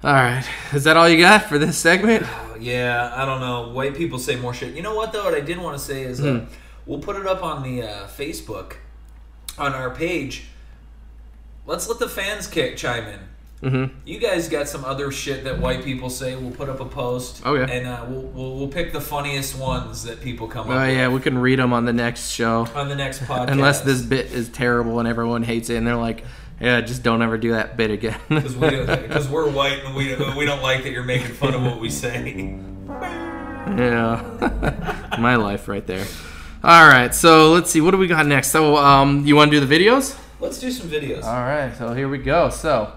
All right, is that all you got for this segment?
Yeah, I don't know. White people say more shit. You know what though? What I did want to say is uh,
Hmm.
We'll put it up on the uh, Facebook on our page. Let's let the fans kick chime in.
Mm-hmm.
You guys got some other shit that white people say. We'll put up a post.
Oh, yeah.
and uh, we'll, we'll we'll pick the funniest ones that people come
Oh yeah, we can read them on the next show.
on the next podcast.
Unless this bit is terrible and everyone hates it, and they're like, "Yeah, just don't ever do that bit again."
because we because we're white and we we don't like that you're making fun of what we say.
yeah, my life right there. All right, so let's see, what do we got next? So, um, you want to do the videos?
Let's do some videos.
All right, so here we go. So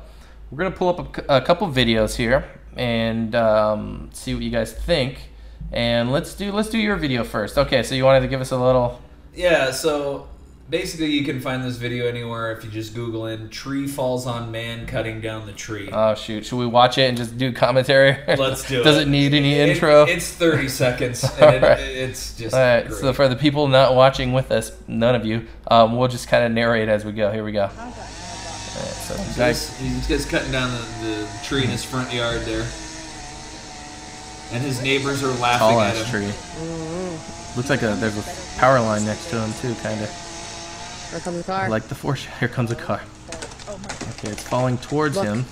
we're gonna pull up a, a couple videos here and um, see what you guys think. And let's do let's do your video first. Okay, so you wanted to give us a little.
Yeah, so basically you can find this video anywhere if you just Google in "tree falls on man cutting down the tree."
Oh shoot, should we watch it and just do commentary?
Let's do
Does
it.
it need any
It-
intro?
it's 30 seconds, and it,
Alright.
it's just
All right,
great.
so for the people not watching with us, none of you, um, we'll just kind of narrate as we go. Here we go. All right, so
So
guys,
he's, he's just cutting down the, the tree in his front yard there, and his neighbors are laughing
tall
at
ass
him.
tree. Looks like a there's a power line next to him too, kind of.
Here comes the car.
Like the foresh Here comes a car. Okay, it's falling towards
Look.
him.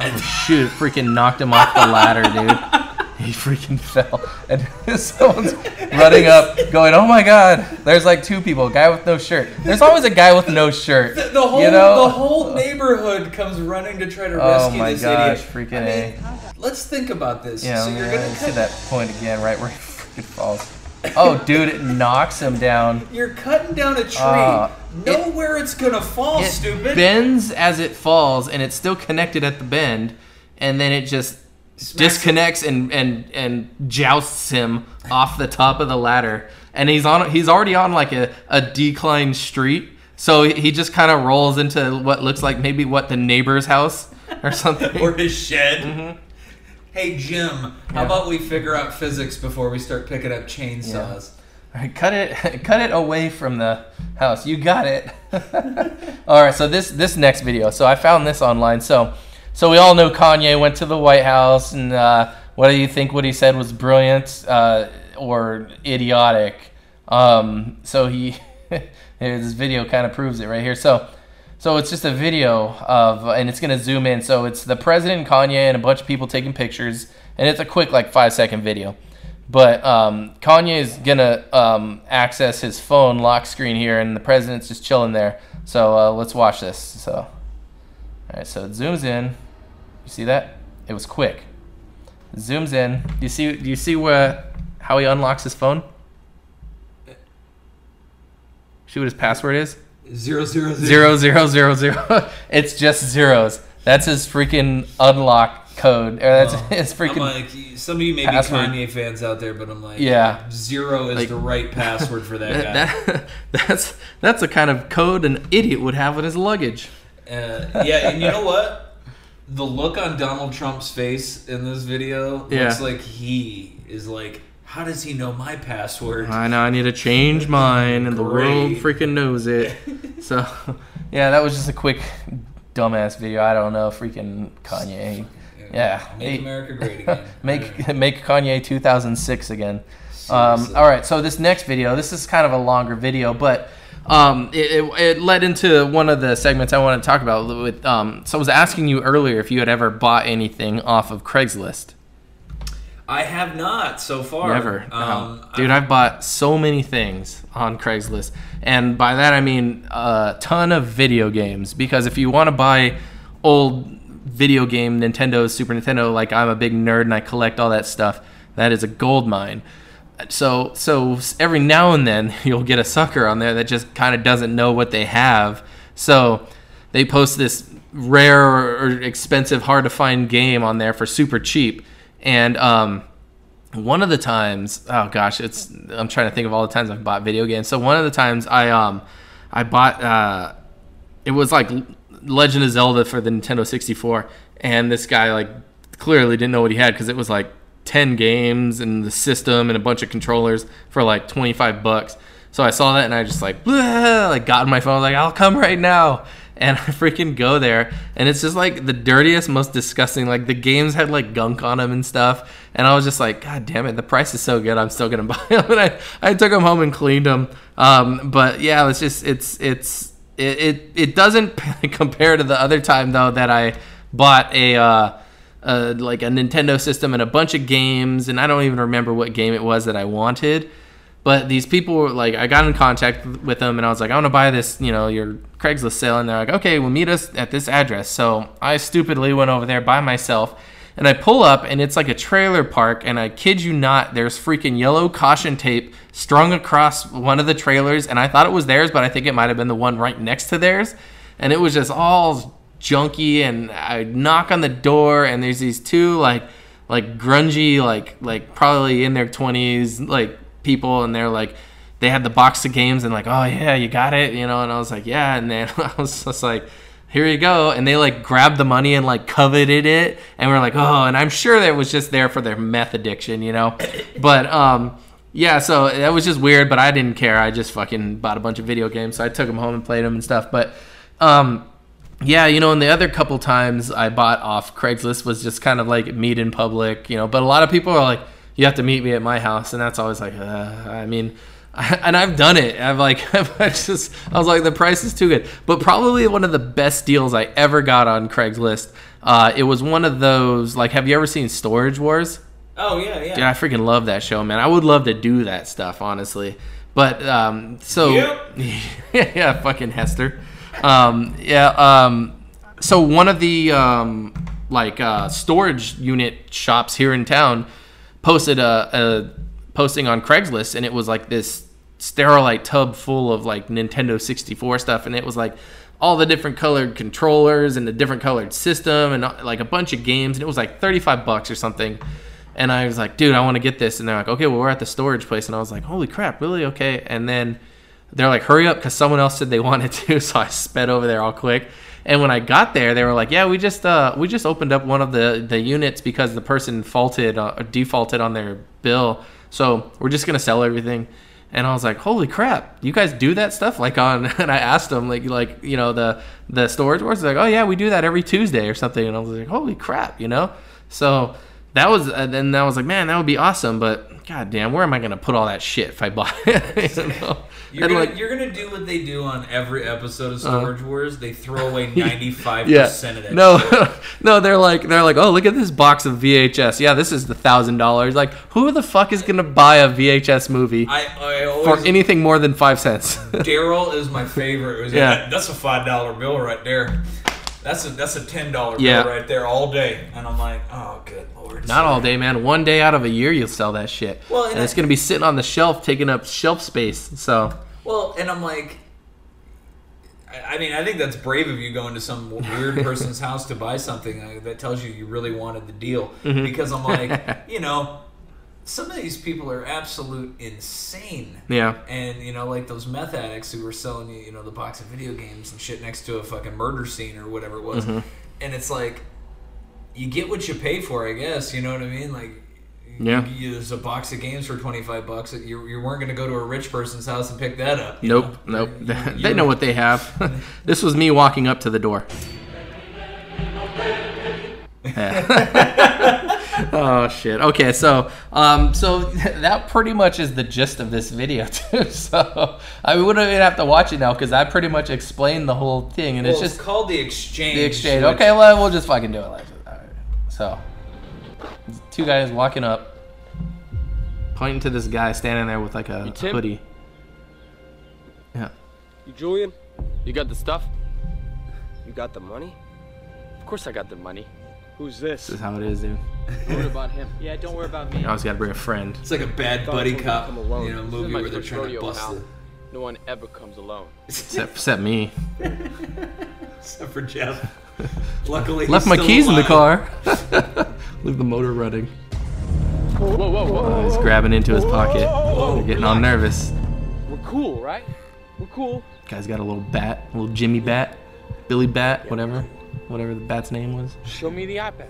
Oh shoot! It freaking knocked him off the ladder, dude. He freaking fell, and someone's running up, going, "Oh my god!" There's like two people, guy with no shirt. There's always a guy with no shirt.
The, the whole
you know?
the whole neighborhood comes running to try to
Oh
rescue
my
this
gosh,
idiot.
freaking
I mean, let's think about this.
Yeah,
so
let me,
you're
uh,
gonna
see
cut,
that point again, right where he freaking falls. Oh, dude, it knocks him down.
you're cutting down a tree.
Uh,
know where it's gonna fall,
It
stupid.
bends as it falls, and it's still connected at the bend, and then it just
Smacks
disconnects and and and jousts him off the top of the ladder. And he's on. He's already on like a, a declined street, so he just kind of rolls into what looks like maybe what the neighbor's house or something.
or his shed. Hey Jim, how.
Yeah.
about we figure out physics before we start picking up chainsaws?
All right, cut it cut it away from the house. You got it. all right, so this this next video. So I found this online. So so we all know Kanye went to the White House, and uh, what do you think? What he said was brilliant uh, or idiotic? Um, so he this video kind of proves it right here. So. So it's just a video of, and it's gonna zoom in. So it's the president, Kanye, and a bunch of people taking pictures, and it's a quick like five second video. But um, Kanye is gonna um, access his phone lock screen here, and the president's just chilling there. So uh, let's watch this. So, all right, so it zooms in. You see that? It was quick. Zooms in. Do you see? Do you see where how he unlocks his phone? See what his password is?
Zero zero
Zero zero zero zero. it's just zeros. That's his freaking unlock code. Or that's
Well,
it's freaking.
I'm like, some of you may
password.
be Kanye fans out there, but I'm like,
Yeah.
zero is
Like-
the right password for that guy.
that, that's that's the kind of code an idiot would have in his luggage.
Uh, yeah, and you know what? The look on Donald Trump's face in this video
Yeah.
looks like he is like, how does he know my password?
I know I need to change mine, and the world freaking knows it. So, yeah, that was just a quick dumbass video. I don't know, freaking Kanye. Yeah,
Make
He-
America great again.
make make Kanye 2006 again. Um, all right, so this next video, this is kind of a longer video, but um, it, it, it led into one of the segments I want to talk about. With um, so I was asking you earlier if you had ever bought anything off of Craigslist.
I have not so far.
Never, no.
Um,
dude. I've bought so many things on Craigslist, and by that I mean a ton of video games. Because if you want to buy old video game Nintendo, Super Nintendo, like I'm a big nerd and I collect all that stuff, that is a gold mine. So, so every now and then you'll get a sucker on there that just kind of doesn't know what they have. So they post this rare or expensive, hard to find game on there for super cheap, and um, one of the times oh gosh it's i'm trying to think of all the times i've bought video games. So one of the times i um i bought uh it was like legend of zelda for the nintendo 64 and this guy like clearly didn't know what he had because it was like 10 games and the system and a bunch of controllers for like 25 bucks. So i saw that and i just like like got on my phone like i'll come right now and I freaking go there, and it's just like the dirtiest, most disgusting. Like the games had like gunk on them and stuff, and I was just like, God damn it, the price is so good, I'm still gonna buy them. And I, I took them home and cleaned them. Um, but yeah, it's just it's it's it it, it doesn't compare to the other time though that I bought a. Uh, uh, like a Nintendo system and a bunch of games, and I don't even remember what game it was that I wanted. But these people were like, I got in contact with them, and I was like, I want to buy this, you know, your Craigslist sale, and they're like, okay, well, meet us at this address. So I stupidly went over there by myself, and I pull up, and it's like a trailer park, and I kid you not, there's freaking yellow caution tape strung across one of the trailers, and I thought it was theirs, but I think it might have been the one right next to theirs, and it was just all junky, and I knock on the door, and there's these two like like grungy, like like probably in their twenties, like people, and they're like they had the box of games and like, oh yeah, you got it, you know, and I was like, yeah, and then I was just like, here you go, and they like grabbed the money and like coveted it, and we're like, oh, and I'm sure that it was just there for their meth addiction, you know, but um. Yeah, so that was just weird, but I didn't care. I just fucking bought a bunch of video games, so I took them home and played them and stuff. But, um, yeah, you know, and the other couple times I bought off Craigslist was just kind of like meet in public, you know. But a lot of people are like, you have to meet me at my house, and that's always like, uh, I mean, and I've done it. I've like, I just, I was like, the price is too good. But probably one of the best deals I ever got on Craigslist. Uh, it was one of those like, have you ever seen Storage Wars?
Oh yeah, yeah.
Dude, I freaking love that show, man. I would love to do that stuff, honestly. But um, so
Yep.
yeah, fucking Hester. Um, yeah. Um, so one of the um, like uh, storage unit shops here in town posted a, a posting on Craigslist, and it was like this sterilite tub full of like Nintendo 64 stuff, and it was like all the different colored controllers and the different colored system and like a bunch of games, and it was like 35 bucks or something. And I was like, dude, I want to get this. And they're like, okay, well, we're at the storage place. And I was like, holy crap, really? Okay. And then they're like, hurry up because someone else said they wanted to. So I sped over there all quick. And when I got there, they were like, yeah, we just uh, we just opened up one of the, the units because the person faulted uh, defaulted on their bill. So we're just gonna sell everything. And I was like, holy crap, you guys do that stuff? Like on, and I asked them, like, like you know, the the storage wars. Like, oh yeah, we do that every Tuesday or something. And I was like, holy crap, you know. So that was, and then I was like, man, that would be awesome. But god damn, where am I gonna put all that shit if I buy it? You know?
You're gonna,
like,
you're gonna do what they do on every episode of uh-huh. Storage Wars. They throw away ninety
five
percent of that.
no, no, they're like, they're like, oh, look at this box of VHS. Yeah, this is the thousand dollars. Like, who the fuck is gonna buy a VHS movie
I, I
for anything more than five cents?
Darrell is my favorite. It was
Yeah.
that's a five dollar bill right there. That's a that's a ten dollar
Yeah.
bill right there all day. And I'm like, oh good lord.
Not all day, man. One day out of a year, you'll sell that shit.
Well,
and,
and
it's
I-
gonna be sitting on the shelf, taking up shelf space. So,
Well, and I'm like, I- I mean, I think that's brave of you going to some weird person's house to buy something uh, that tells you you really wanted the deal.
Mm-hmm.
Because I'm like, you know, some of these people are absolute insane.
Yeah.
And you know, like those meth addicts who were selling you, you know, the box of video games and shit next to a fucking murder scene or whatever it was.
Mm-hmm.
And it's like, you get what you pay for, I guess. You know what I mean? Like,
Yeah.
you- you- there's a box of games for twenty five bucks. You, you weren't going to go to a rich person's house and pick that up.
Nope,
know?
nope. They know what they have. this was me walking up to the door. Yeah. oh shit. Okay, so um, so that pretty much is the gist of this video too. So I wouldn't even have to watch it now because I pretty much explained the whole thing, and
Well,
it's
it's,
just
called the exchange.
the exchange.
which-
Okay, well we'll just fucking do it like that. All right. So two guys walking up, pointing to this guy standing there with like a
Tim?
hoodie. Yeah.
You Julian? You got the stuff? You got the money? Of course I got the money. Who's this?
This is how it is, dude.
Don't worry about him? Yeah, don't worry about me.
You always got to bring a friend.
It's like a bad buddy cop,
alone.
you know, movie where they're trying to bust
pal.
the.
No one ever comes alone.
Except, except me.
Except for Jeff. Luckily,
Left my
still
keys in the car. Leave the motor running.
Whoa, whoa, whoa.
Oh, he's grabbing into his pocket. They're getting all nervous.
We're cool, right? We're cool.
Guy's got a little bat, a little Jimmy bat, Billy bat, whatever, whatever the bat's name was.
Show me the iPad.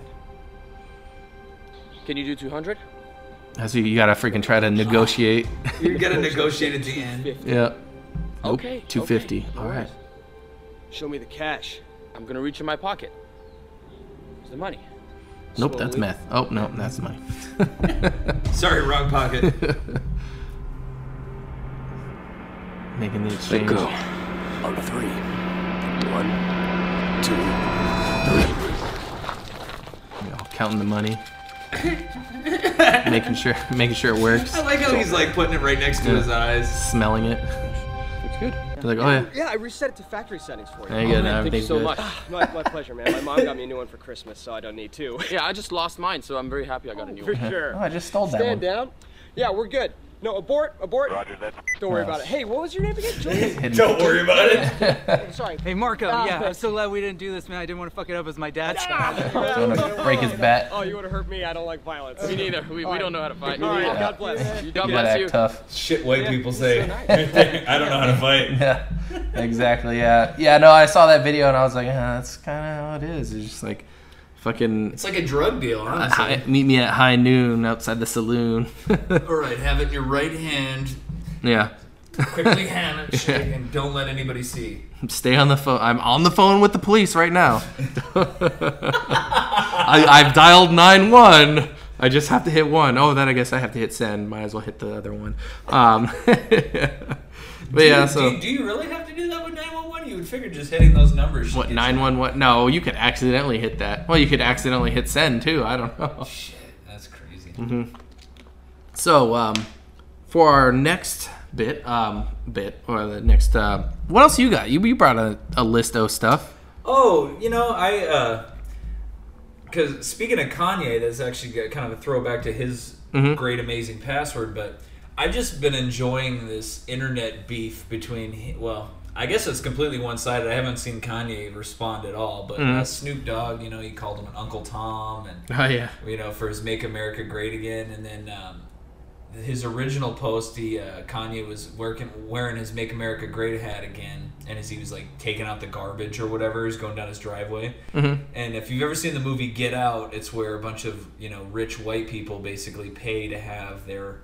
Can you do 200?
That's what you gotta freaking try to negotiate.
You gotta negotiate at the end.
yeah. Nope,
Okay.
250.
okay,
All right.
Show me the cash. I'm gonna reach in my pocket. Where's the money?
Nope, that's meth. Oh no, that's money.
Sorry, wrong pocket.
Making the exchange.
On three. One, two.
You know, counting the money. making sure, making sure it works.
I like how he's like putting it right next to
Yeah.
his eyes.
Smelling it.
Looks good.
He's like, oh yeah.
Yeah, I reset it to factory settings for
There
you.
you go.
Oh, man, thank you so
good.
much.
My, my pleasure, man. My mom got me a new one for Christmas, so I don't need two.
Yeah, I just lost mine, so I'm very happy I got a new
For
one.
For sure.
Oh, I just stole that
Stand
one.
down. Yeah, we're good. No, abort, abort. Roger that. Don't worry about it. Hey, what was your name again? Julian?
Don't worry about it.
Sorry.
Hey Marco,
Ah,
yeah, I'm so glad we didn't do this, man. I didn't want to fuck it up as my dad's.
Trying to break his bat.
Oh, you want to hurt me? I don't like violence.
Me neither. We, we don't know how to fight.
All right,
Yeah.
God bless.
God
You gotta
bless
act
you.
tough.
Shit, white people say.
nice.
I don't know how to fight.
Yeah, exactly. Yeah, yeah. No, I saw that video and I was like, yeah, that's kind of how it is. It's just like, fucking.
It's like a drug deal, honestly.
Hi, meet me at high noon outside the saloon.
All right, have it in your right hand.
yeah,
Quickly hand it, shake, and don't let anybody see.
stay on the phone. I'm on the phone with the police right now. I, I've dialed nine one. I just have to hit one. Oh, then I guess I have to hit send. Might as well hit the other one. Um, but yeah,
do,
so.
do, do you really have to do that with 911? You would figure just hitting those numbers.
What
get
nine one what? No, you could accidentally hit that. Well, you could accidentally hit send too. I don't know.
Shit, that's crazy.
Mm-hmm. So, um, for our next bit, um, bit or the next, uh, what else you got? You you brought a, a list of stuff.
Oh, you know, I uh because speaking of Kanye, that's actually kind of a throwback to his
Mhm.
great amazing password. But I've just been enjoying this internet beef between well. I guess it's completely one-sided. I haven't seen Kanye respond at all, but
Mhm.
uh, Snoop Dogg, you know, he called him an Uncle Tom, and
Oh yeah,
you know, for his "Make America Great Again," and then um, his original post, he uh, Kanye was working wearing his "Make America Great" hat again, and as he was like taking out the garbage or whatever, he's going down his driveway.
Mhm.
And if you've ever seen the movie Get Out, it's where a bunch of you know rich white people basically pay to have their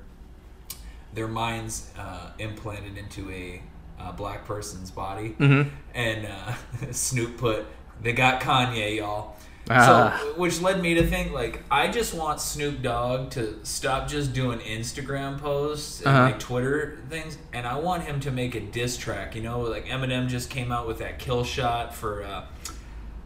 their minds uh, implanted into a uh, black person's body,
Mhm.
and uh, Snoop put they got Kanye, y'all.
Ah.
So, which led me to think like I just want Snoop Dogg to stop just doing Instagram posts and
Uh-huh.
like Twitter things, and I want him to make a diss track. You know, like Eminem just came out with that kill shot for uh,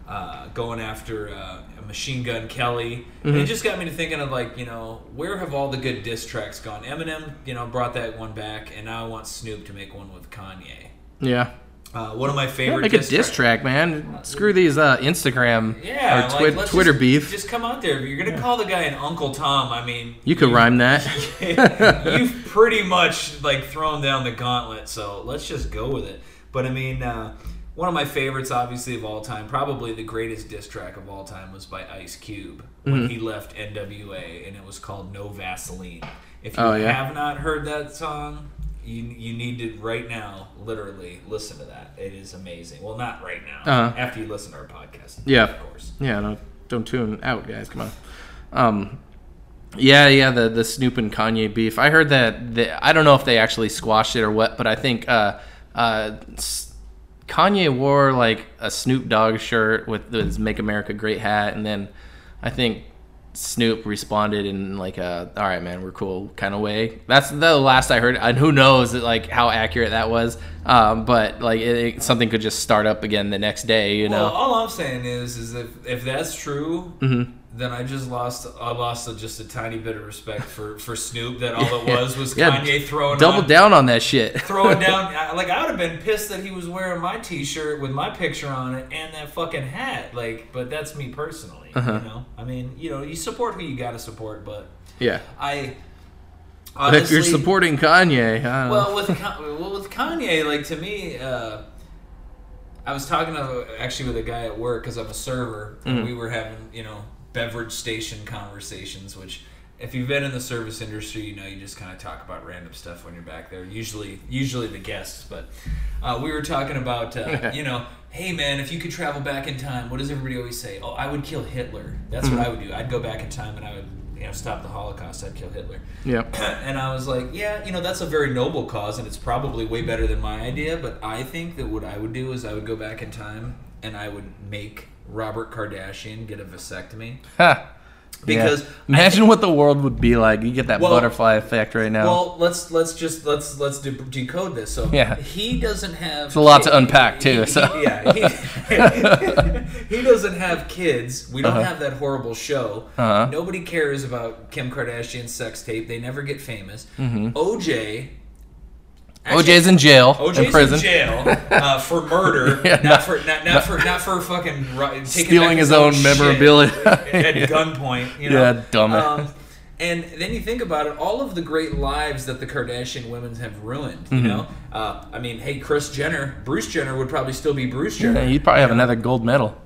uh, going after uh, a Machine Gun Kelly. And it just got me to thinking of like you know where have all the good diss tracks gone? Eminem, you know, brought that one back, and now I want Snoop to make one with Kanye.
yeah.
Uh, one of my
Yeah,
favorite
make a
diss
diss
track-
track, man. Screw these uh, Instagram
Yeah,
or twi-
let's
Twitter
just,
beef.
Just come out there. You're gonna call the guy an Uncle Tom, I mean,
you could rhyme that.
you've pretty much like thrown down the gauntlet. So let's just go with it. But I mean, uh, one of my favorites, obviously of all time, probably the greatest diss track of all time, was by Ice Cube
Mm-hmm.
when he left NWA, and it was called "No Vaseline." If you
Oh, yeah?
have not heard that song, you you need to right now, literally listen to that. It is amazing. Well, not right now.
Uh-huh.
After you listen to our podcast,
Yeah.
of course.
Yeah, no, don't tune out, guys. Come on. Um, yeah, yeah, the the Snoop and Kanye beef. I heard that. The, I don't know if they actually squashed it or what, but I think uh, uh, Kanye wore like a Snoop Dogg shirt with his "Make America Great" hat, and then I think Snoop responded in like a "All right, man, we're cool" kind of way. That's the last I heard, and who knows like how accurate that was. Um, but like it, it- something could just start up again the next day, you know.
Well, all I'm saying is, is if if that's true,
Mm-hmm.
Then I just lost I lost a, just a tiny bit of respect for for Snoop. That all it was was
Yeah,
Kanye throwing
double
on,
down on that shit.
throwing down. Like I would have been pissed that he was wearing my T-shirt with my picture on it and that fucking hat. Like, but that's me personally.
Uh-huh.
You know, I mean, you know, you support who you got to support, but
yeah.
I.
But if you're supporting Kanye, I don't
well, with well with Kanye, like to me, uh, I was talking to actually with a guy at work because I'm a server,
Mm.
and we were having you know beverage station conversations. Which, if you've been in the service industry, you know you just kind of talk about random stuff when you're back there. Usually, usually the guests, but uh, we were talking about uh, you know. Hey man, if you could travel back in time, what does everybody always say? Oh, I would kill Hitler. That's
Mm.
what I would do. I'd go back in time and I would, you know, stop the Holocaust. I'd kill Hitler.
Yeah.
and I was like, yeah, you know, that's a very noble cause, and it's probably way better than my idea. But I think that what I would do is I would go back in time and I would make Robert Kardashian get a vasectomy because
Yeah. imagine what the world would be like. You get that
Well-
butterfly effect right now.
Well, let's let's just let's let's de- decode this. So
Yeah.
he doesn't have. It's
a lot to unpack, too, so.
yeah, he, he doesn't have kids. We don't
Uh-huh.
have that horrible show.
Uh-huh.
Nobody cares about Kim Kardashian's sex tape. They never get famous.
Mm-hmm.
OJ.
OJ's in jail,
OJ's
in prison, in
jail uh, for murder,
Yeah,
not,
not-
for not, not for not for fucking taking
Stealing
back
his own
shit
memorabilia.
at
Yeah.
gunpoint. You know?
Yeah, dumbass.
Um, and then you think about it, all of the great lives that the Kardashian women have ruined.
Mm-hmm.
You know, uh, I mean, hey, Kris Jenner, Bruce Jenner would probably still be Bruce Jenner.
Yeah, you'd probably have another gold medal.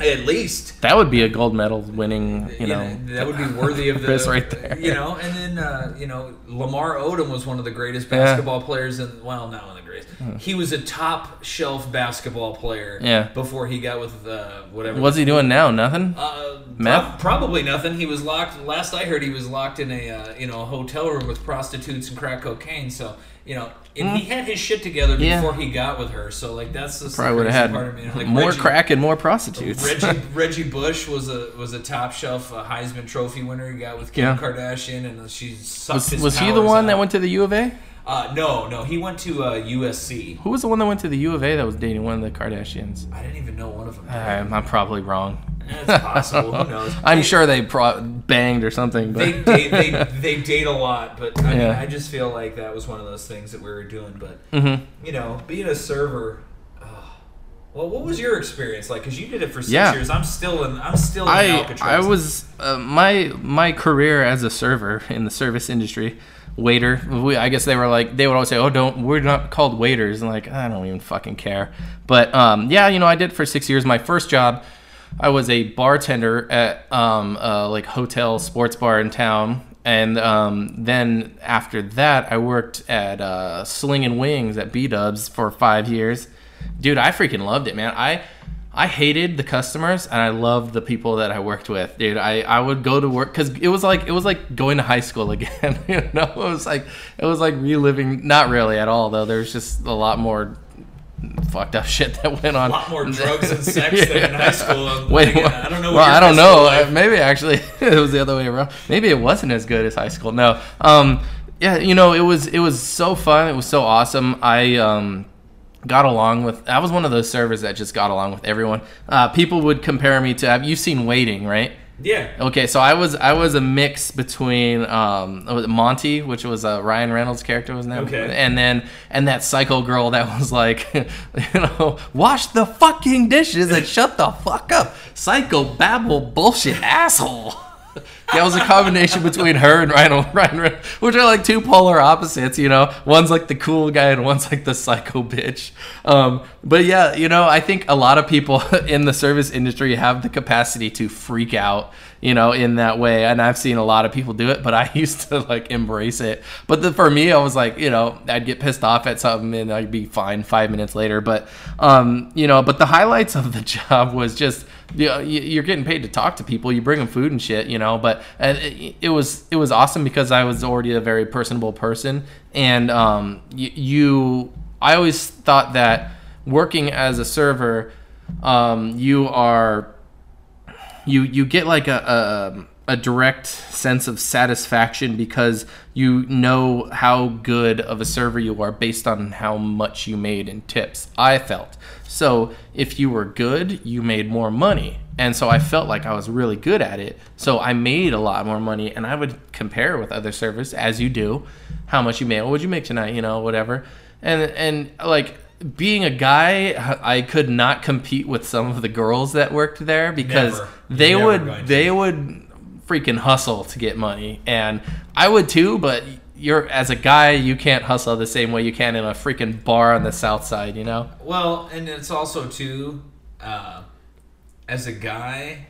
At least.
That would be a gold medal winning. You know,
that would be worthy of the
Chris right there.
You know, and then uh, you know Lamar Odom was one of the greatest
Yeah. Hmm.
basketball players in well, not one of the greatest. He was a top shelf basketball player.
Yeah.
Before he got with uh, whatever.
what's he doing now? Nothing.
Uh,
Meth?
prob- probably nothing. He was locked. Last I heard, he was locked in a uh, you know a hotel room with prostitutes and crack cocaine. So you know, and he had his shit together
Hmm. Yeah.
before he got with her. So like that's the
Probably would have
me.
had
Like,
more
Reggie-
crack and more prostitutes.
Reggie Reggie Bush was a was a top shelf uh, Heisman Trophy winner. He got with Kim
Yeah.
Kardashian, and she sucked
was
his
was he the one that went to the U of A?
Uh, no, no, he went to uh, USC.
Who was the one that went to the U of A that was dating one of the Kardashians?
I didn't even know one of them.
I'm, I'm probably wrong.
Possible. Who knows?
I'm
They-
sure they pro- banged or something. But
They date, they, they date a lot, but I, mean,
Yeah.
I just feel like that was one of those things that we were doing. But
Mhm.
you know, being a server. oh, well, what was your experience like? Because you did it for six
Yeah.
years. I'm still in. I'm still in
I
Alcatraz.
I was uh, my my career as a server in the service industry, waiter. We, I guess they were like they would always say, "Oh, don't we're not called waiters." And like I don't even fucking care. But um, yeah, you know, I did it for six years. My first job, I was a bartender at um, like hotel sports bar in town. And um, then after that, I worked at uh, Slinging Wings at B Dubs for five years. Dude, I freaking loved it, man. I I hated the customers and I loved the people that I worked with, dude. I, I would go to work because it was like it was like going to high school again. you know, it was like it was like reliving. Not really at all though. There's just a lot more fucked up shit that went on.
a lot more drugs and sex than in high school.
Wait,
again? I don't know. What
Well, I don't know. Maybe actually it was the other way around. Maybe it wasn't as good as high school. No. Um. Yeah. You know, it was. It was so fun. It was so awesome. I um got along with. I was one of those servers that just got along with everyone. Uh, people would compare me to. Have you seen Waiting? Right.
Yeah.
Okay, so I was I was a mix between um, Monty, which was uh, Ryan Reynolds' character, was that?
Okay.
And then and that psycho girl that was like, you know, wash the fucking dishes and shut the fuck up, psycho babble bullshit asshole. That was a combination between her and Ryan, Ryan, Reynolds, which are like two polar opposites. You know, one's like the cool guy and one's like the psycho bitch. Um, but yeah, you know, I think a lot of people in the service industry have the capacity to freak out. You know, in that way, and I've seen a lot of people do it, but I used to like embrace it. But the, for me, I was like, you know, I'd get pissed off at something and I'd be fine five minutes later. But, um, you know, but the highlights of the job was just you- you're getting paid to talk to people. You bring them food and shit, you know. But it, it was it was awesome because I was already a very personable person, and um, you, you I always thought that working as a server, um, you are you you get like a, a a direct sense of satisfaction because you know how good of a server you are based on how much you made in tips. I felt so if you were good, you made more money. And so I felt like I was really good at it. So I made a lot more money and I would compare with other servers as you do. How much you made? What would you make tonight? You know, whatever. And and like being a guy, I could not compete with some of the girls that worked there because
Never.
they
never
would they would freaking hustle to get money, and I would too. But you're as a guy, you can't hustle the same way you can in a freaking bar on the south side. You know?
Well, and it's also too, uh, as a guy,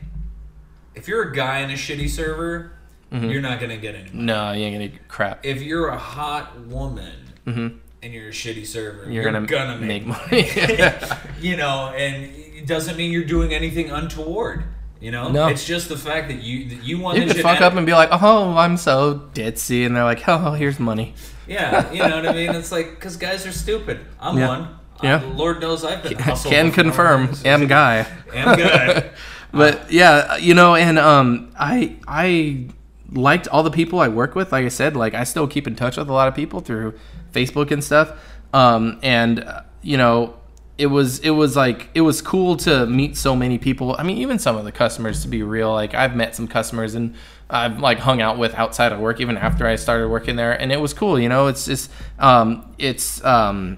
if you're a guy in a shitty server,
Mm-hmm.
you're not gonna get any. money.
No, you ain't gonna get crap.
If you're a hot woman and you're a shitty server,
Mm-hmm. You're,
you're,
gonna,
gonna,
make,
make,
money.
you know, and it doesn't mean you're doing anything untoward. You know,
No.
it's just the fact that you that you want
you could fuck up and be like, "Oh, I'm so ditzy," and they're like, "Oh, here's money."
yeah, you know what I mean. It's like because guys are stupid. I'm
Yeah.
one.
Yeah.
Uh, Lord knows I've been hustled.
Can confirm, am guy.
Am guy.
but yeah, you know, and um, I I liked all the people I work with. Like I said, like I still keep in touch with a lot of people through Facebook and stuff. Um, and uh, you know, it was it was like it was cool to meet so many people. I mean, even some of the customers, to be real. Like I've met some customers and I've like hung out with outside of work, even after I started working there, and it was cool. You know, it's just um, it's um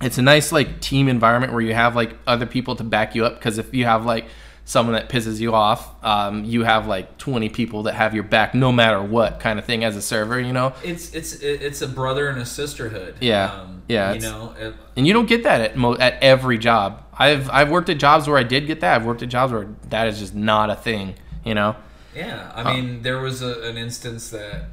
it's a nice like team environment where you have like other people to back you up because if you have like someone that pisses you off um, you have like 20 people that have your back no matter what kind of thing as a server you know
It's it's it's a brother and a sisterhood.
Yeah.
Um,
Yeah,
You know, it,
and you don't get that at mo- at every job i've i've worked at jobs where i did get that i've worked at jobs where that is just not a thing you know
Yeah, I
Oh.
mean, there was a, an instance that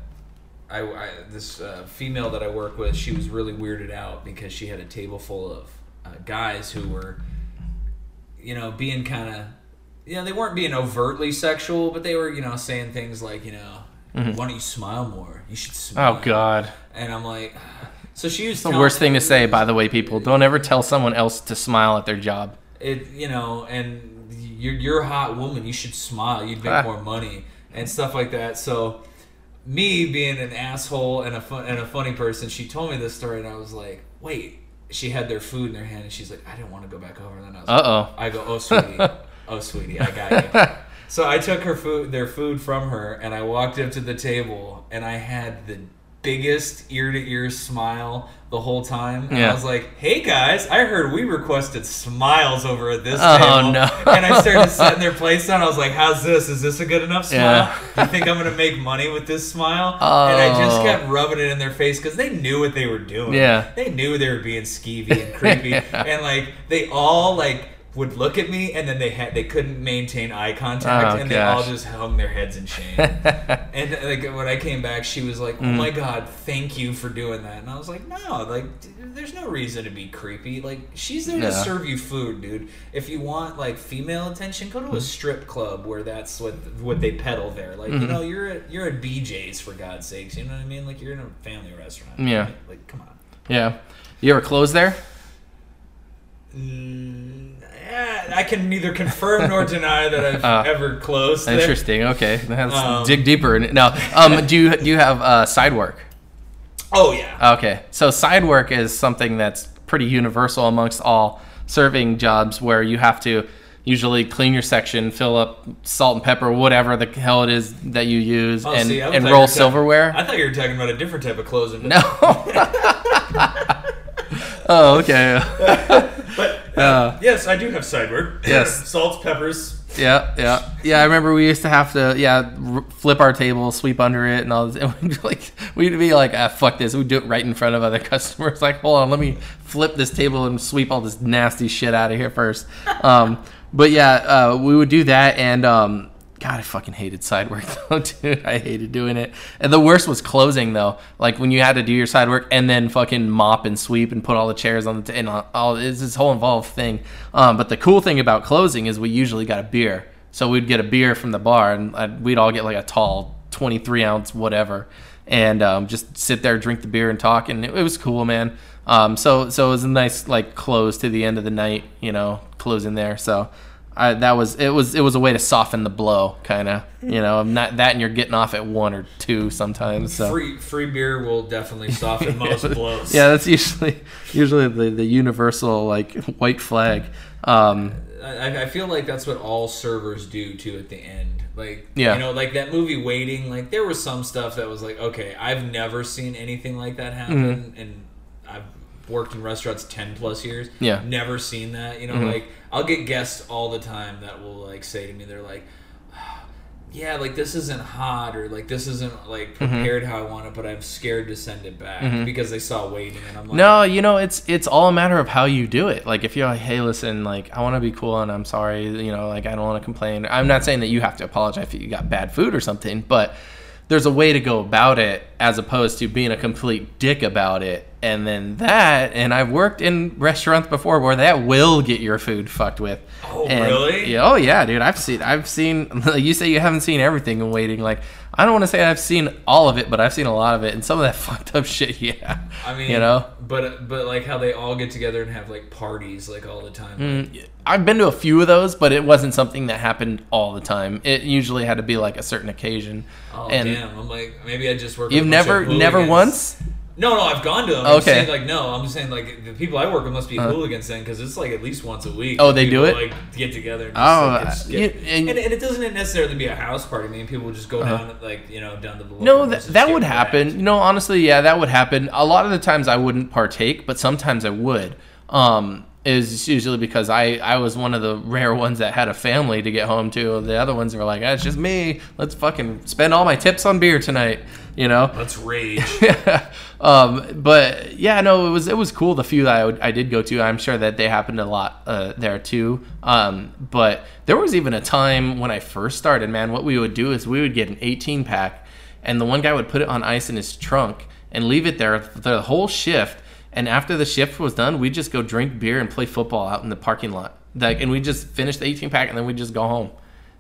I, I this uh, female that I work with, she was really weirded out because she had a table full of uh, guys who were, you know, being kind of, you know, they weren't being overtly sexual, but they were, you know, saying things like, you know, why don't you smile more? You should smile.
Mm-hmm. oh god.
And I'm like, so she was
the worst thing to say by the way people. Don't ever tell someone else to smile at their job.
It you know and you're, you're a hot woman. You should smile. You'd make
Ah.
more money and stuff like that. So me being an asshole and a fun, and a funny person she told me this story and i was like wait. She had their food in their hand and she's like i didn't want to go back over. And then i was like,
uh-oh.
I go oh sweetie oh sweetie i got you so i took her food their food from her and i walked up to the table and i had the biggest ear to ear smile the whole time and
Yeah.
i was like hey guys i heard we requested smiles over at this
Oh,
table
no.
and i started setting their plates down i was like how's this is this a good enough smile
Yeah.
you think i'm gonna make money with this smile and i just
Oh.
kept rubbing it in their face because they knew what they were doing
Yeah.
they knew they were being skeevy and creepy and like they all like would look at me and then they had they couldn't maintain eye contact
Oh,
and they all just hung their heads in shame. And like when i came back she was like oh
Mm.
my god thank you for doing that. And i was like no like d- there's no reason to be creepy. Like she's there to serve you food dude. If you want like female attention go to a strip club where that's what what they peddle there. Like
Mm-hmm.
you know you're at you're at bj's for god's sakes you know what i mean? Like you're in a family restaurant
Yeah.
like come on.
Yeah. You ever close there?
Mm, eh, I can neither confirm nor deny that I've
Uh,
ever closed. there.
Interesting. Okay, let's
Um,
dig deeper. Now, um, do you do you have uh, side work?
Oh yeah.
Okay, so side work is something that's pretty universal amongst all serving jobs, where you have to usually clean your section, fill up salt and pepper, whatever the hell it is that you use,
Oh,
and
see,
and roll silverware.
I thought you were talking about a different type of closing.
no. oh, okay.
But uh, yes, I do have side work.
Yes.
salts, peppers,
Yeah, yeah, yeah. I remember we used to have to, yeah, r- flip our table, sweep under it, and all this. And we'd be like, we'd be like, ah, fuck this. We'd do it right in front of other customers. Like, hold on, let me flip this table and sweep all this nasty shit out of here first. Um, but yeah, uh, we would do that, and um, God, I fucking hated side work though, dude. I hated doing it. And the worst was closing though. Like when you had to do your side work and then fucking mop and sweep and put all the chairs on the t- and all- it's this whole involved thing. Um, but the cool thing about closing is we usually got a beer. So we'd get a beer from the bar and i we'd all get like a tall 23 ounce whatever and um, just sit there, drink the beer and talk. And it, it was cool, man. Um, so so it was a nice like close to the end of the night, you know, closing there. So. I, that was it was it was a way to soften the blow, kind of you know. Not that, and you're getting off at one or two sometimes. So.
Free free beer will definitely soften most blows.
Yeah, that's usually usually the, the universal like white flag. Um,
I, I feel like that's what all servers do too at the end. Like,
Yeah.
you know, like that movie Waiting. Like, there was some stuff that was like, okay, I've never seen anything like that happen, and I've worked in restaurants ten plus years.
Mm-hmm. Yeah. Mm-hmm.
never seen that. You know, like I'll get guests all the time that will like say to me, they're like. Yeah, like this isn't hot, or like this isn't like
Mm-hmm.
prepared how I want it, but I'm scared to send it back because they saw waiting, and I'm like,
no, you know it's it's all a matter of how you do it. Like if you're like, hey, listen, like I want to be cool and I'm sorry, you know, like I don't want to complain. I'm not saying that you have to apologize if you got bad food or something, but there's a way to go about it as opposed to being a complete dick about it. And then that, and I've worked in restaurants before where that will get your food fucked with.
Oh,
And-
really?
Yeah, oh yeah, dude. I've seen, I've seen. You say you haven't seen everything in waiting. Like I don't want to say I've seen all of it, but I've seen a lot of it, and some of that fucked up shit. Yeah,
I mean,
you know.
but but like how they all get together and have like parties like all the time.
Mm. I've been to a few of those, but it wasn't something that happened all the time. It usually had to be like a certain occasion.
Oh
and
damn! I'm like maybe I just work.
you've
with a bunch
never, never once.
No, no, I've gone to them. I'm
Okay. Uh-huh.
saying like no, I'm just saying like the people I work with must be hooligans then because it's like at least once a week.
Oh, they do it?
Like get together. And just,
Oh,
like,
uh,
just
you- and-
and, and it doesn't necessarily be a house party. I mean, people just go down like you know down the local
No, that, that would happen. You know, honestly, yeah, that would happen. A lot of the times I wouldn't partake, but sometimes I would. Um, is usually because I, I was one of the rare ones that had a family to get home to. The other ones were like, ah, it's just me. Let's fucking spend all my tips on beer tonight. You know.
Let's rage.
um, but yeah, no, it was it was cool. The few that I, would, I did go to, I'm sure that they happened a lot uh, there too. Um, but there was even a time when I first started, man. What we would do is we would get an 18 pack, and the one guy would put it on ice in his trunk and leave it there the whole shift. And after the shift was done, we'd just go drink beer and play football out in the parking lot. Like, and we just finish the 18 pack, and then we just go home.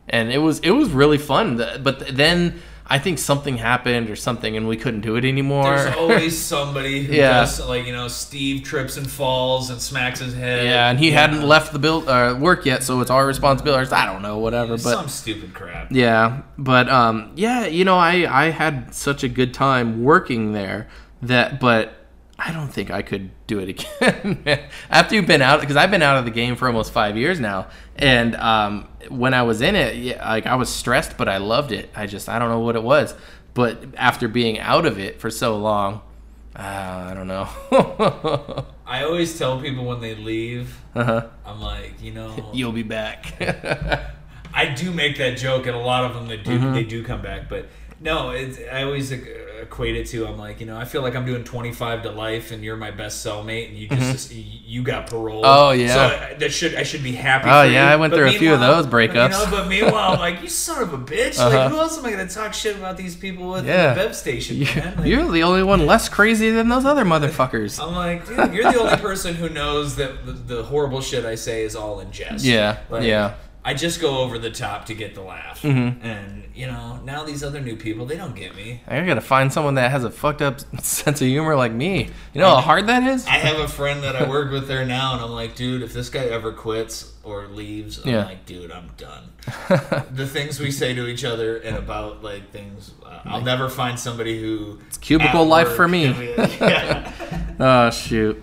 And it was it was really fun. But then I think something happened or something, and we couldn't do it anymore.
There's always somebody who
Yeah.
does like you know Steve trips and falls and smacks his head.
Yeah, and he hadn't left the build uh, work yet, so it's our responsibility. I don't know, whatever. But
some stupid crap.
yeah, but um, yeah, you know, I I had such a good time working there that, but I don't think I could do it again after you've been out because I've been out of the game for almost five years now, and um, when I was in it, yeah, like I was stressed, but I loved it. I just I don't know what it was, but after being out of it for so long, uh, I don't know.
I always tell people when they leave,
uh-huh.
I'm like, you know,
You'll be back.
I do make that joke, and a lot of them they do
Mm-hmm.
they do come back. But no, it's, I always equ- equate it to I'm like, you know, I feel like I'm doing 25 to life, and you're my best cellmate, and you just you got parole.
Mm-hmm. Oh, yeah.
so I- that should I should be happy.
Oh, yeah,
you.
I went
But
through a few of those breakups.
You know, but meanwhile, I'm like, you son of a bitch!
Uh-huh.
Like, who else am I gonna talk shit about these people with
Yeah.
the Bev station, man? Like,
You're the only one less crazy than those other motherfuckers.
I'm like, dude, you're the only person who knows that the, the horrible shit I say is all in jest.
Yeah,
Like,
yeah.
I just go over the top to get the laugh.
Mm-hmm.
And, you know, now these other new people, they don't get me.
I gotta find someone that has a fucked up sense of humor like me. You know how hard that is?
I have a friend that I work with there now, and I'm like, dude, if this guy ever quits or leaves, I'm
Yeah.
like, dude, I'm done. the things we say to each other and about, like, things, uh, I'll never find somebody who. It's
cubicle life for me.
yeah.
Oh shoot.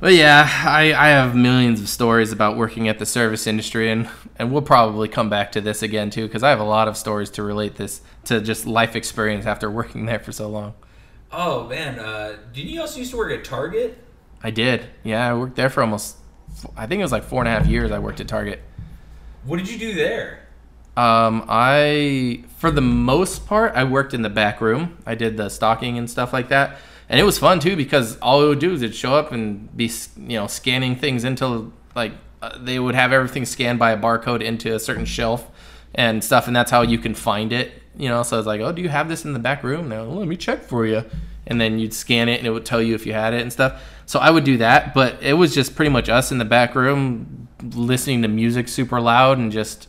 But yeah, I, I have millions of stories about working at the service industry, and, and we'll probably come back to this again too, because I have a lot of stories to relate this to just life experience after working there for so long.
Oh, man. Uh, did you also used to work at Target?
I did, yeah. I worked there for almost, I think it was like four and a half years. I worked at Target.
What did you do there?
Um, I for the most part I worked in the back room. I did the stocking and stuff like that, and it was fun too because all it would do is it'd show up and be you know scanning things into like uh, they would have everything scanned by a barcode into a certain shelf and stuff, and that's how you can find it. You know, so it's like, oh, do you have this in the back room? Now let me check for you, and then you'd scan it and it would tell you if you had it and stuff. So I would do that, but it was just pretty much us in the back room listening to music super loud and just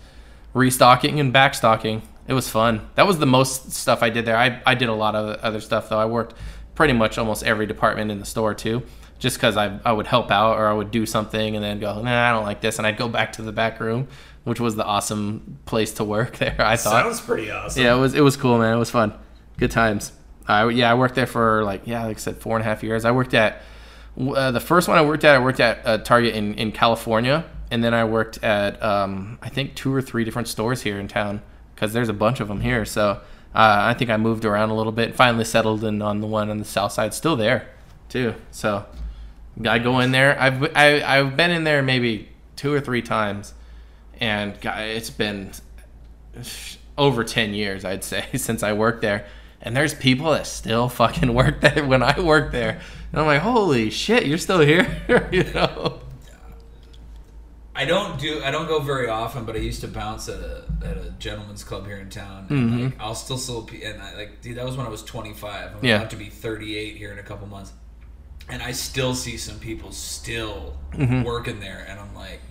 restocking and backstocking. It was fun. That was the most stuff I did there. I, I did a lot of other stuff though. I worked pretty much almost every department in the store too, just because I, I would help out or I would do something and then go, nah, I don't like this. And I'd go back to the back room, which was the awesome place to work there, I thought.
Sounds pretty awesome.
Yeah, it was it was cool, man. It was fun. Good times. I yeah, I worked there for like yeah, like I said, four and a half years. I worked at uh, the first one I worked at. I worked at a Target in in California, and then I worked at um, I think two or three different stores here in town because there's a bunch of them here. So uh, I think I moved around a little bit. Finally settled in on the one on the south side. Still there, too. So I go in there. I've I, I've been in there maybe two or three times, and it's been over 10 years i'd say since i worked there and there's people that still fucking work there when i worked there and i'm like holy shit you're still here you know
I don't do I don't go very often, but I used to bounce at a at a gentleman's club here in town. And
Mm-hmm.
like, I'll still still and I, like dude, that was when I was 25. I'm
Yeah.
about to be 38 here in a couple months, and I still see some people still
Mm-hmm.
working there, and I'm like,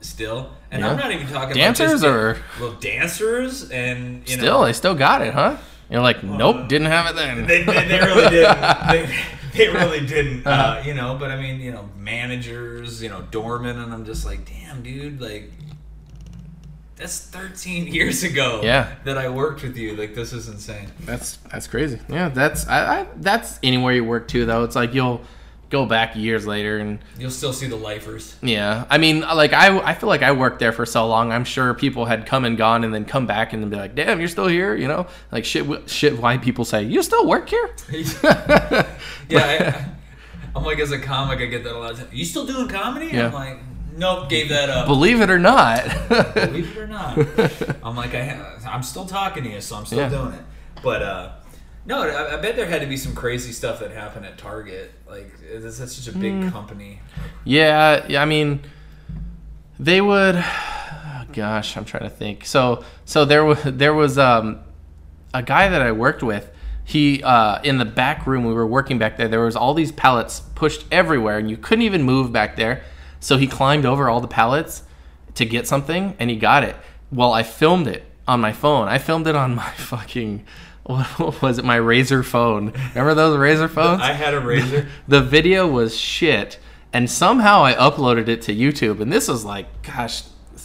still. And
Yeah.
I'm not even talking
Dancers
about
or-
just, well dancers and you
still
know
they still got it huh you're like nope didn't have it then
they, they, they really didn't. They, they really didn't. uh
Uh-huh.
you know, but I mean, you know, managers, you know, doormen, and I'm just like, damn, dude, like, that's 13 years ago.
Yeah.
That I worked with you. Like, this is insane.
that's that's crazy yeah that's I, I that's anywhere you work too though it's like you'll go back years later and
You'll still see the lifers.
Yeah, I mean, like I, I feel like I worked there for so long. I'm sure people had come and gone, and then come back and be like, "Damn, you're still here," you know? Like shit, shit. White people say, "You still work here?"
yeah, I, I'm like, as a comic, I get that a lot of time. You still doing comedy?
Yeah.
I'm like, nope, gave that up.
Believe it or not.
Believe it or not. I'm like, I, I'm still talking to you, so I'm still
Yeah.
doing it. But uh, no, I, I bet there had to be some crazy stuff that happened at Target. Like, that's such a big
Mm.
company.
Yeah, yeah. I mean, they would. oh, gosh, I'm trying to think. So, so there was there was um, a guy that I worked with. He uh, in the back room we were working back there. There was all these pallets pushed everywhere, and you couldn't even move back there. So he climbed over all the pallets to get something, and he got it. Well, I filmed it on my phone. I filmed it on my fucking. What was it? My Razor phone. Remember those Razor phones?
I had a razor.
the video was shit and somehow i uploaded it to youtube and this was like gosh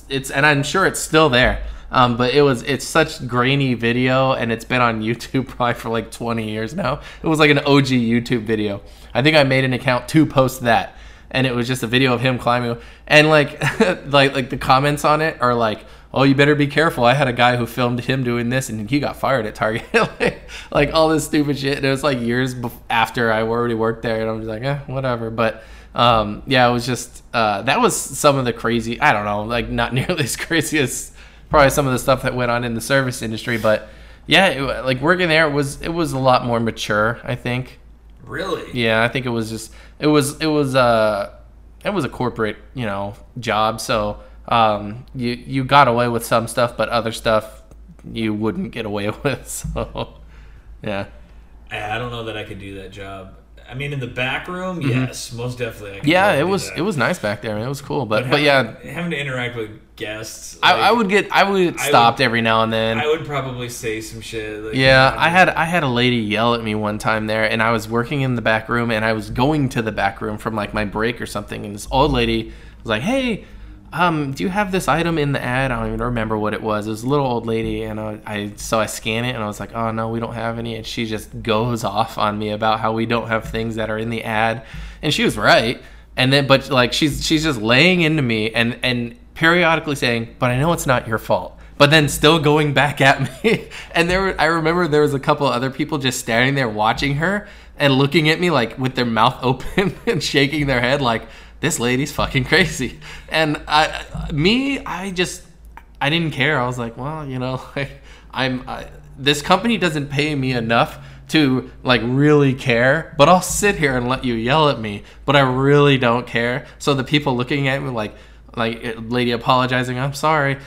it's and i'm sure it's still there um, but it was it's such grainy video and it's been on youtube probably for like 20 years now it was like an og youtube video i think i made an account to post that and it was just a video of him climbing and like like like the comments on it are like oh you better be careful. I had a guy who filmed him doing this and he got fired at target. Like, like all this stupid shit. And it was like years after i already worked there and i'm just like eh, whatever. But um, yeah it was just uh, that was some of the crazy i don't know like not nearly as crazy as probably some of the stuff that went on in the service industry. But yeah it, like working there was it was a lot more mature i think.
Really?
yeah, I think it was just it was it was uh it was a corporate, you know, job, so um you you got away with some stuff, but other stuff you wouldn't get away with. So yeah.
I I don't know that I could do that job. I mean, in the back room, yes, most definitely. I could
Mm-hmm. Yeah, it was
that.
it was nice back there. Man. It was cool, but but
having,
yeah,
having to interact with guests.
I,
like,
I would get I would get stopped
would-
every now and then.
I would probably say some shit. Like,
Yeah,
you know,
I had I had a lady yell at me one time there, and I was working in the back room, and I was going to the back room from like my break or something, and this old lady was like, "Hey, um, do you have this item in the ad? I don't even remember what it was. It was a little old lady, and I, I so I scan it, and I was like, "Oh no, we don't have any," and she just goes off on me about how we don't have things that are in the ad, and she was right. And then, but like she's she's just laying into me, and and periodically saying, "But I know it's not your fault." but then still going back at me. And there, I remember there was a couple other people just standing there watching her and looking at me like with their mouth open and shaking their head like this lady's fucking crazy. And I, me, I just I didn't care. I was like, well, you know, like, I'm I, this company doesn't pay me enough to like really care, but I'll sit here and let you yell at me, but I really don't care. So the people looking at me like like eh, lady apologizing, I'm sorry.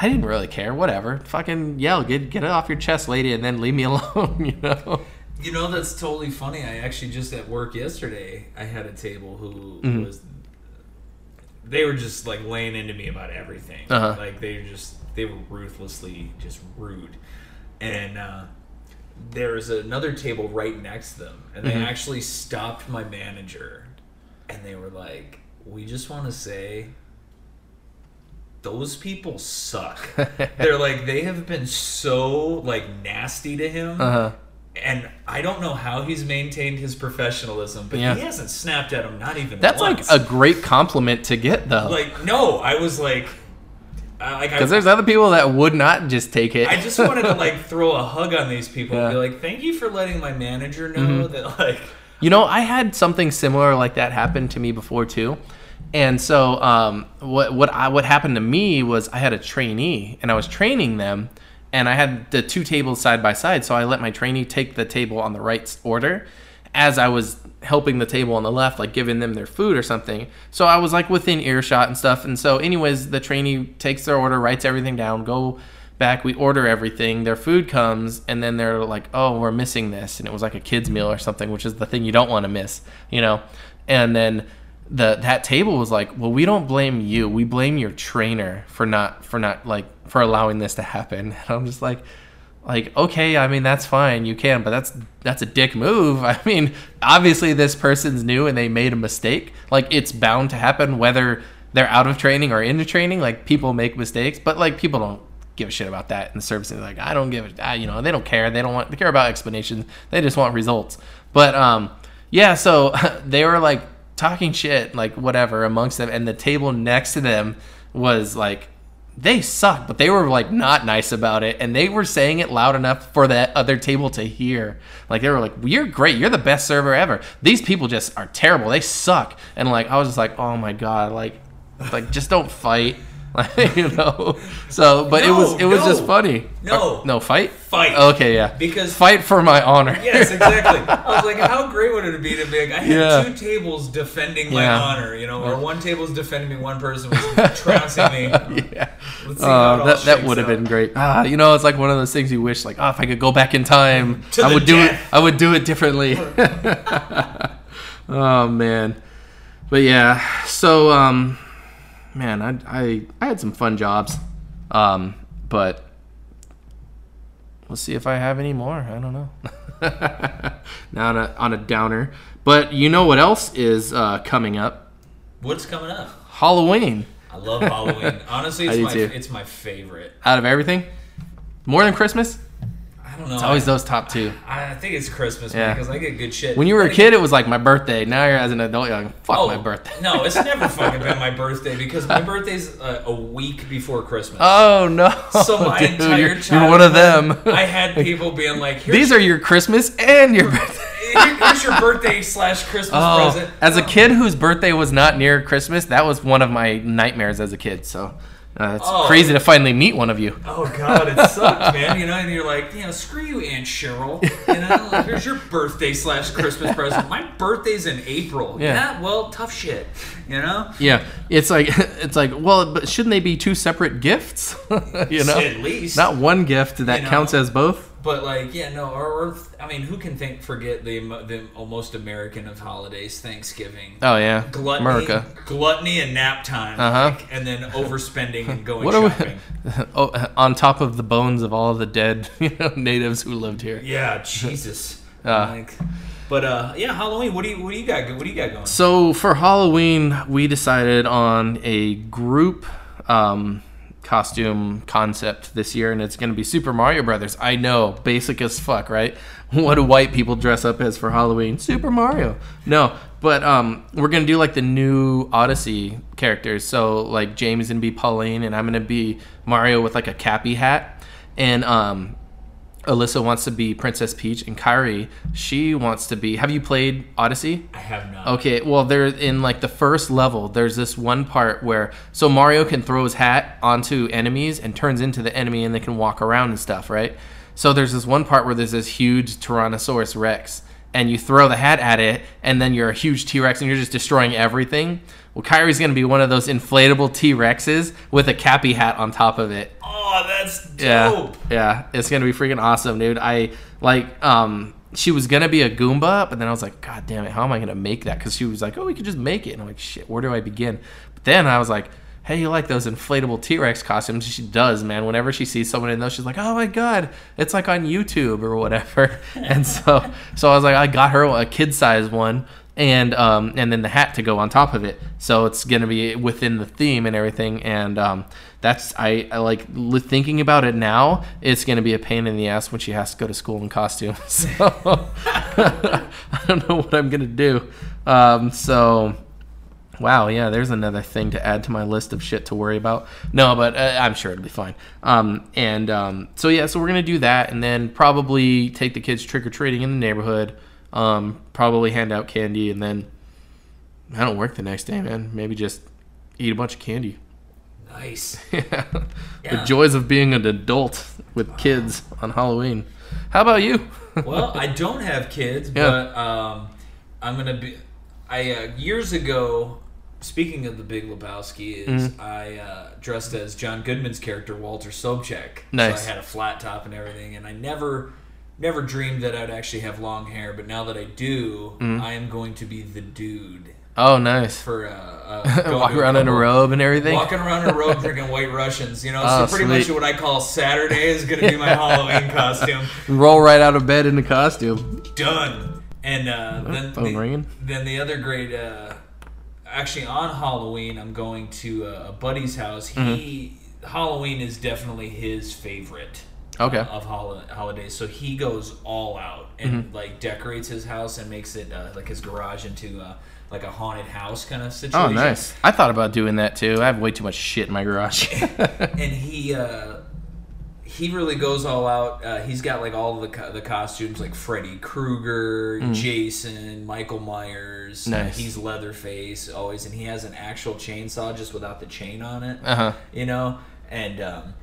I didn't really care. Whatever. Fucking yell, get get it off your chest, lady, and then leave me alone, you know.
You know that's totally funny. I actually just at work yesterday, I had a table who
Mm-hmm.
was. They were just like laying into me about everything.
Uh-huh.
Like they were just they were ruthlessly just rude, and uh, there was another table right next to them, and they
Mm-hmm.
actually stopped my manager, and they were like, "We just want to say." Those people suck. They're like they have been so like nasty to him
Uh-huh.
And I don't know how he's maintained his professionalism, but
Yeah.
he hasn't snapped at him, not even
That's
once.
like a great compliment to get though.
like no. I was like, I, like
Because there's other people that would not just take it.
I just wanted to like throw a hug on these people and be like, thank you for letting my manager know that like
You know, I had something similar like that happen to me before too. And so, um, what what I what happened to me was I had a trainee, and I was training them, and I had the two tables side by side. So I let my trainee take the table on the right order, as I was helping the table on the left, like giving them their food or something. So I was like within earshot and stuff. And so, anyways, the trainee takes their order, writes everything down, go back, we order everything, their food comes, and then they're like, oh, we're missing this. And it was like a kid's meal or something, which is the thing you don't want to miss, you know? And then the that table was like, well, we don't blame you. We blame your trainer for not for not like for allowing this to happen. And I'm just like like okay, I mean that's fine, you can, but that's that's a dick move. I mean, obviously this person's new and they made a mistake. Like it's bound to happen whether they're out of training or into training. Like people make mistakes, but like people don't give a shit about that in the service. They're like, I don't give a, you know, they don't care. They don't want, they care about explanations. They just want results. But um, yeah, so they were like talking shit, like whatever amongst them, and the table next to them was like, they suck, but they were like not nice about it, and they were saying it loud enough for that other table to hear. Like they were like, "You're great. You're the best server ever. These people just are terrible. They suck." And like I was just like, "Oh my god!" Like, like just don't fight. You know. So, but it was it was
no.
just funny.
No.
Uh, no fight.
Fight.
Okay, yeah.
Because-
fight for my honor.
Yes, exactly. I was like, how great would it be to be like, I had
Yeah.
two tables defending my
Yeah.
honor, you know, or one table's defending me, one person was trouncing me.
yeah.
Let's see how
Uh,
it
that that would have been great. Ah, you know, it's like one of those things you wish, like, oh, if I could go back in time, I would do it. I would do it differently. oh man, but yeah. So, um, man, I I I had some fun jobs, um, but we'll see if I have any more. I don't know. now on a on a downer, but you know what else is uh, coming up?
What's coming up?
Halloween.
I love Halloween. Honestly, it's my it's my favorite.
Out of everything, more than Christmas.
I don't know.
It's always
I,
those top two.
I think it's Christmas
Yeah.
because I get good shit.
When you were a kid, it was like my birthday. Now you're as an adult, you're like, fuck
Oh,
my birthday.
no, it's never fucking been my birthday because my birthday's uh, a week before Christmas.
Oh no!
so my
Dude,
entire
you're,
childhood,
you're one of them.
I had people being like, Here's
These are your Christmas and your birthday.
Here- Here's your birthday slash Christmas
Oh,
present.
as a kid whose birthday was not near Christmas, that was one of my nightmares as a kid. So uh, it's
Oh.
crazy to finally meet one of you.
Oh god, it sucked, man. You know, and you're like, you know, screw you, Aunt Cheryl. You know, like, here's your birthday slash Christmas present. My birthday's in April.
Yeah.
Yeah. well, tough shit. You know.
Yeah, it's like it's like well, but shouldn't they be two separate gifts? you know,
At least.
not one gift that
You know.
counts as both.
But like, yeah, no, or, or I mean, who can think forget the the most American of holidays, Thanksgiving.
Oh yeah,
Gluttony,
America.
gluttony and nap time,
Uh-huh.
like, and then overspending and going
What are we? oh, on top of the bones of all the dead you know, natives who lived here.
Yeah, Jesus.
Uh.
like, but uh, yeah, Halloween. What do you what do you got? What do you got going?
So for Halloween, we decided on a group um, costume concept this year, and it's going to be Super Mario Brothers. I know, basic as fuck, right? What do white people dress up as for Halloween? Super Mario. No, but um, we're gonna do like the new Odyssey characters. So like James gonna be Pauline, and I'm gonna be Mario with like a cappy hat, and um, Alyssa wants to be Princess Peach, and Kyrie, she wants to be. Have you played Odyssey?
I have not.
Okay, well, they're in like the first level, there's this one part where so Mario can throw his hat onto enemies and turns into the enemy, and they can walk around and stuff, right? So there's this one part where there's this huge Tyrannosaurus Rex, and you throw the hat at it, and then you're a huge T Rex, and you're just destroying everything. Well, Kyrie's gonna be one of those inflatable T Rexes with a cappy hat on top of it.
Oh, that's dope.
Yeah, yeah, it's gonna be freaking awesome, dude. I like, um, she was gonna be a Goomba, but then I was like, God damn it, how am I gonna make that? Because she was like, Oh, we could just make it, and I'm like, Shit, where do I begin? But then I was like, Hey, you like those inflatable T Rex costumes? She does, man. Whenever she sees someone in those, she's like, Oh my god, it's like on YouTube or whatever. and so, so I was like, I got her a kid size one. And um, and then the hat to go on top of it, so it's gonna be within the theme and everything. And um, that's I, I like li- thinking about it now. It's gonna be a pain in the ass when she has to go to school in costume. So I don't know what I'm gonna do. Um, so wow, yeah, there's another thing to add to my list of shit to worry about. No, but uh, I'm sure it'll be fine. Um, and um, so yeah, so we're gonna do that, and then probably take the kids trick or treating in the neighborhood. Um, probably hand out candy, and then I don't work the next day, man. Maybe just eat a bunch of candy.
Nice.
Yeah. The joys of being an adult with kids on Halloween. How about you?
well, I don't have kids,
Yeah.
but um, I'm gonna be. I uh, years ago. Speaking of the Big Lebowski, is
Mm-hmm.
I uh, dressed as John Goodman's character Walter Sobchak.
Nice.
So I had a flat top and everything, and I never, never dreamed that I'd actually have long hair. But now that I do,
Mm-hmm.
I am going to be the dude
Oh, nice.
for uh, uh, going
Walk
to
around in a robe and everything.
Walking around in a robe drinking White Russians, you know.
Oh,
so pretty
sweet.
much what I call Saturday is going to be my Halloween costume.
Roll right out of bed in the costume.
done. And uh, then
phone
the,
ringing.
then the other great, uh, actually on Halloween, I'm going to uh, a buddy's house. He Halloween is definitely his favorite.
Mm-hmm. Okay.
of hol- holidays, so he goes all out and like decorates his house and makes it uh, like his garage into uh, like a haunted house kind of situation.
Oh, nice. I thought about doing that too. I have way too much shit in my garage.
and he uh, he really goes all out. Uh, he's got like all the co- the costumes, like Freddy Krueger, Jason, Michael Myers.
Mm. Nice.
he's Leatherface always, and he has an actual chainsaw just without the chain on it.
uh huh.
You know, and um,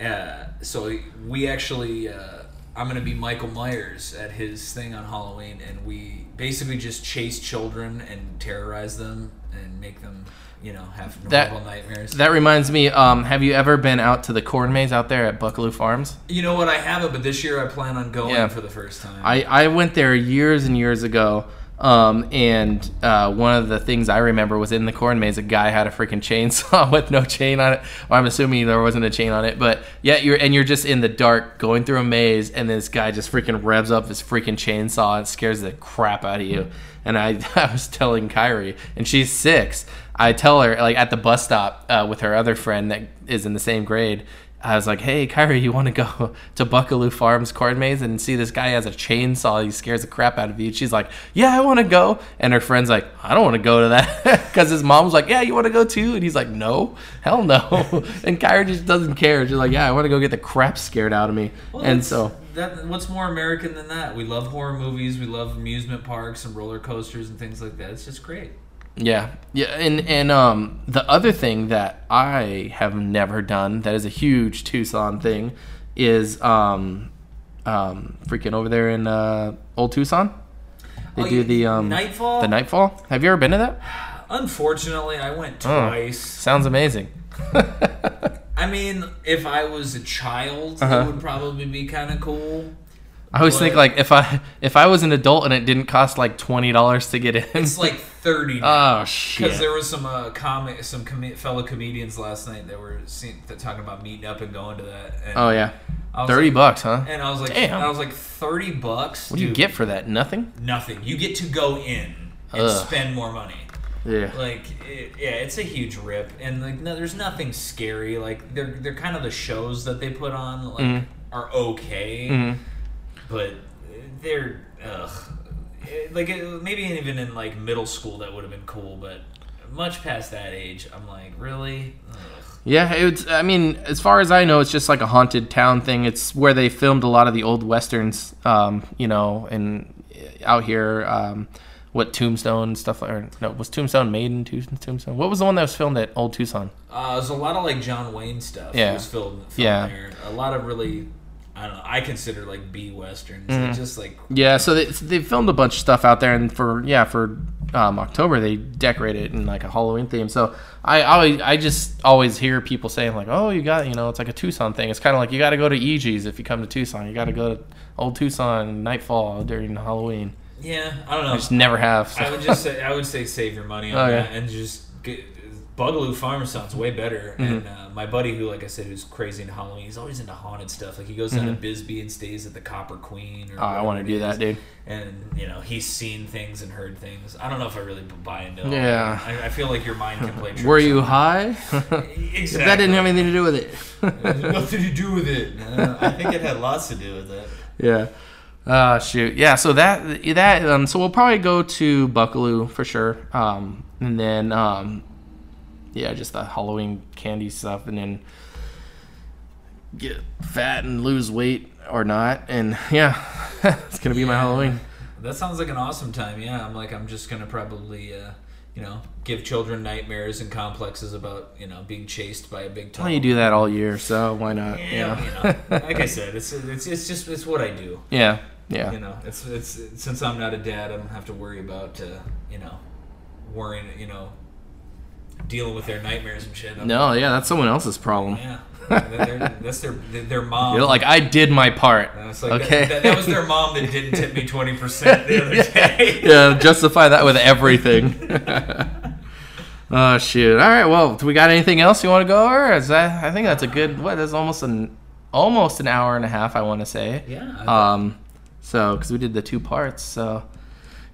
uh, so we actually. Uh, I'm gonna be Michael Myers at his thing on Halloween, and we basically just chase children and terrorize them and make them, you know, have
That-
horrible nightmares.
That reminds me. Um, have you ever been out to the corn maze out there at Buckelew Farms?
You know what? I haven't, but this year I plan on going
Yeah.
for the first time.
I, I went there years and years ago. Um, and uh, one of the things I remember was in the corn maze, a guy had a freaking chainsaw with no chain on it. Well, I'm assuming there wasn't a chain on it, but yeah, you're and you're just in the dark going through a maze, and this guy just freaking revs up his freaking chainsaw and scares the crap out of you. And I, I was telling Kyrie, and she's six. I tell her like at the bus stop uh, with her other friend that is in the same grade. I was like, "Hey, Kyrie, you want to go to Buckelew Farms corn maze and see this guy has a chainsaw? He scares the crap out of you." And she's like, "Yeah, I want to go." And her friend's like, "I don't want to go to that," because his mom was like, "Yeah, you want to go too?" And he's like, "No, hell no." and Kyrie just doesn't care. She's like, "Yeah, I want to go get the crap scared out of me."
Well,
and so,
that what's more American than that? We love horror movies. We love amusement parks and roller coasters and things like that. It's just great.
Yeah, yeah, and and um, the other thing that I have never done that is a huge Tucson thing is um, um, freaking over there in uh, Old Tucson. They
Oh,
do the um,
Nightfall?
The Nightfall. Have you ever been to that?
Unfortunately, I went
Oh,
twice.
sounds amazing.
I mean, if I was a child,
Uh-huh.
it would probably be kind of cool.
I always think like if I if I was an adult and it didn't cost like twenty dollars to get in.
It's like thirty. now.
oh shit.
Because there was some uh, comic, some com- fellow comedians last night that were seen, that talking about meeting up and going to that. And
oh yeah, thirty
like-
bucks, huh?
And I was like,
Damn.
I was like, thirty bucks.
What do you
Dude,
get for that? Nothing.
Nothing. You get to go in and
Ugh.
spend more money.
Yeah.
Like, it, yeah, it's a huge rip, and like, no, there's nothing scary. Like, they're they're kind of the shows that they put on like
Mhm.
are okay,
Mhm.
But they're ugh. Like it, maybe even in like middle school that would have been cool, but much past that age, I'm like, really, ugh.
Yeah, it's. I mean, as far as I know, it's just like a haunted town thing. It's where they filmed a lot of the old westerns. Um, you know, and out here, um, what Tombstone stuff. Or no, was Tombstone made in Tombstone? Tombstone? What was the one that was filmed at Old Tucson?
Uh, was a lot of like John Wayne stuff.
Yeah.
Yeah. was filmed, filmed
Yeah.
there. A lot of really, I don't know. I consider like B westerns.
Mm-hmm.
Just like
Yeah, so they, they filmed a bunch of stuff out there, and for yeah for um, October they decorated it in like a Halloween theme. So I always I just always hear people saying like, oh, you got you know it's like a Tucson thing. It's kind of like you got to go to EG's if you come to Tucson. You got to go to Old Tucson Nightfall during Halloween.
yeah, I don't know.
I just never have. so-
I would just say I would say save your money on
Oh, yeah.
that and just get. Buckelew Farm sounds way better,
Mm-hmm.
and uh, my buddy, who like I said, who's crazy into Halloween, he's always into haunted stuff. Like he goes down to Bisbee and stays at the Copper Queen. Or
Mm-hmm. Oh, I want to do that, dude.
And you know, he's seen things and heard things. I don't know if I really buy into it.
Yeah.
I, I feel like your mind can play. tricks
Were you high?
Exactly.
that didn't have anything to do with it.
nothing to do with it. Uh, I think it had lots to do with it.
yeah. Uh, shoot. Yeah. So that that um. So we'll probably go to Buckelew for sure. Um, and then um, yeah, just the Halloween candy stuff, and then get fat and lose weight or not, and yeah, it's gonna be my Halloween.
That sounds like an awesome time. Yeah, I'm like I'm just gonna probably. Uh, you know, give children nightmares and complexes about you know being chased by a big.
Well, you do that all year, so why not?
Yeah,
Yeah.
you know, like I said, it's it's it's just it's what I do.
Yeah. Yeah.
You know, it's it's since I'm not a dad, I don't have to worry about uh, you know, worrying you know, dealing with their nightmares and shit. I'm-
No. Yeah. That's someone else's problem.
Yeah, that's their their mom.
You're like I did my part.
Like,
okay.
That, that, that was their mom that didn't tip me twenty percent the other day.
yeah, justify that with everything. oh shoot! All right, well, do we got anything else you want to go over? Is that? I think that's a good. What? That's almost an almost an hour and a half. I want to say.
Yeah,
Um. So, because we did the two parts, so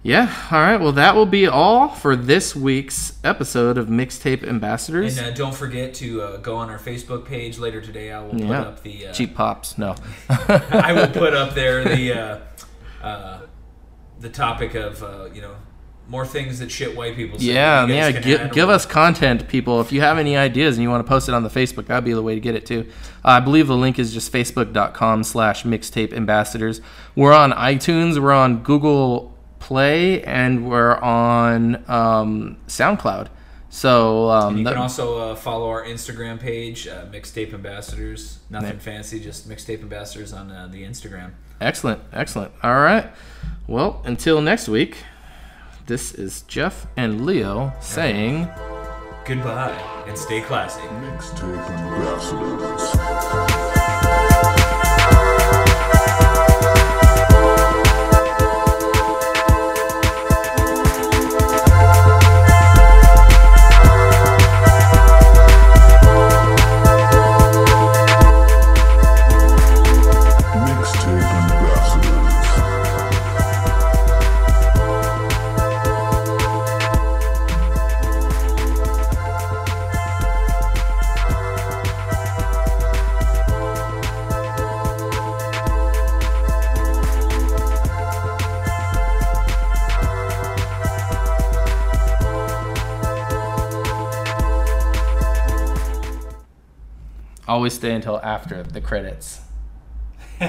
yeah. All right. Well, that will be all for this week's episode of Mixtape Ambassadors.
And uh, don't forget to uh, go on our Facebook page later today. I will put up the uh,
Cheap pops. No.
I will put up there the uh, uh, the topic of uh, you know more things that shit white people say.
Yeah, yeah. Give, give us content, people. If you have any ideas and you want to post it on the Facebook, that'd be the way to get it too. I believe the link is just facebook.com slash mixtape ambassadors. We're on iTunes, we're on Google Play, and we're on um, SoundCloud. So um,
You
that-
can also uh, follow our Instagram page, uh, Mixtape Ambassadors. Nothing
Yeah.
fancy, just Mixtape Ambassadors on uh, the Instagram.
excellent, excellent. All right. Well, until next week, this is Jeff and Leo saying.
Goodbye and stay classy.
Mixtape ambassadors.
Always stay until after the credits.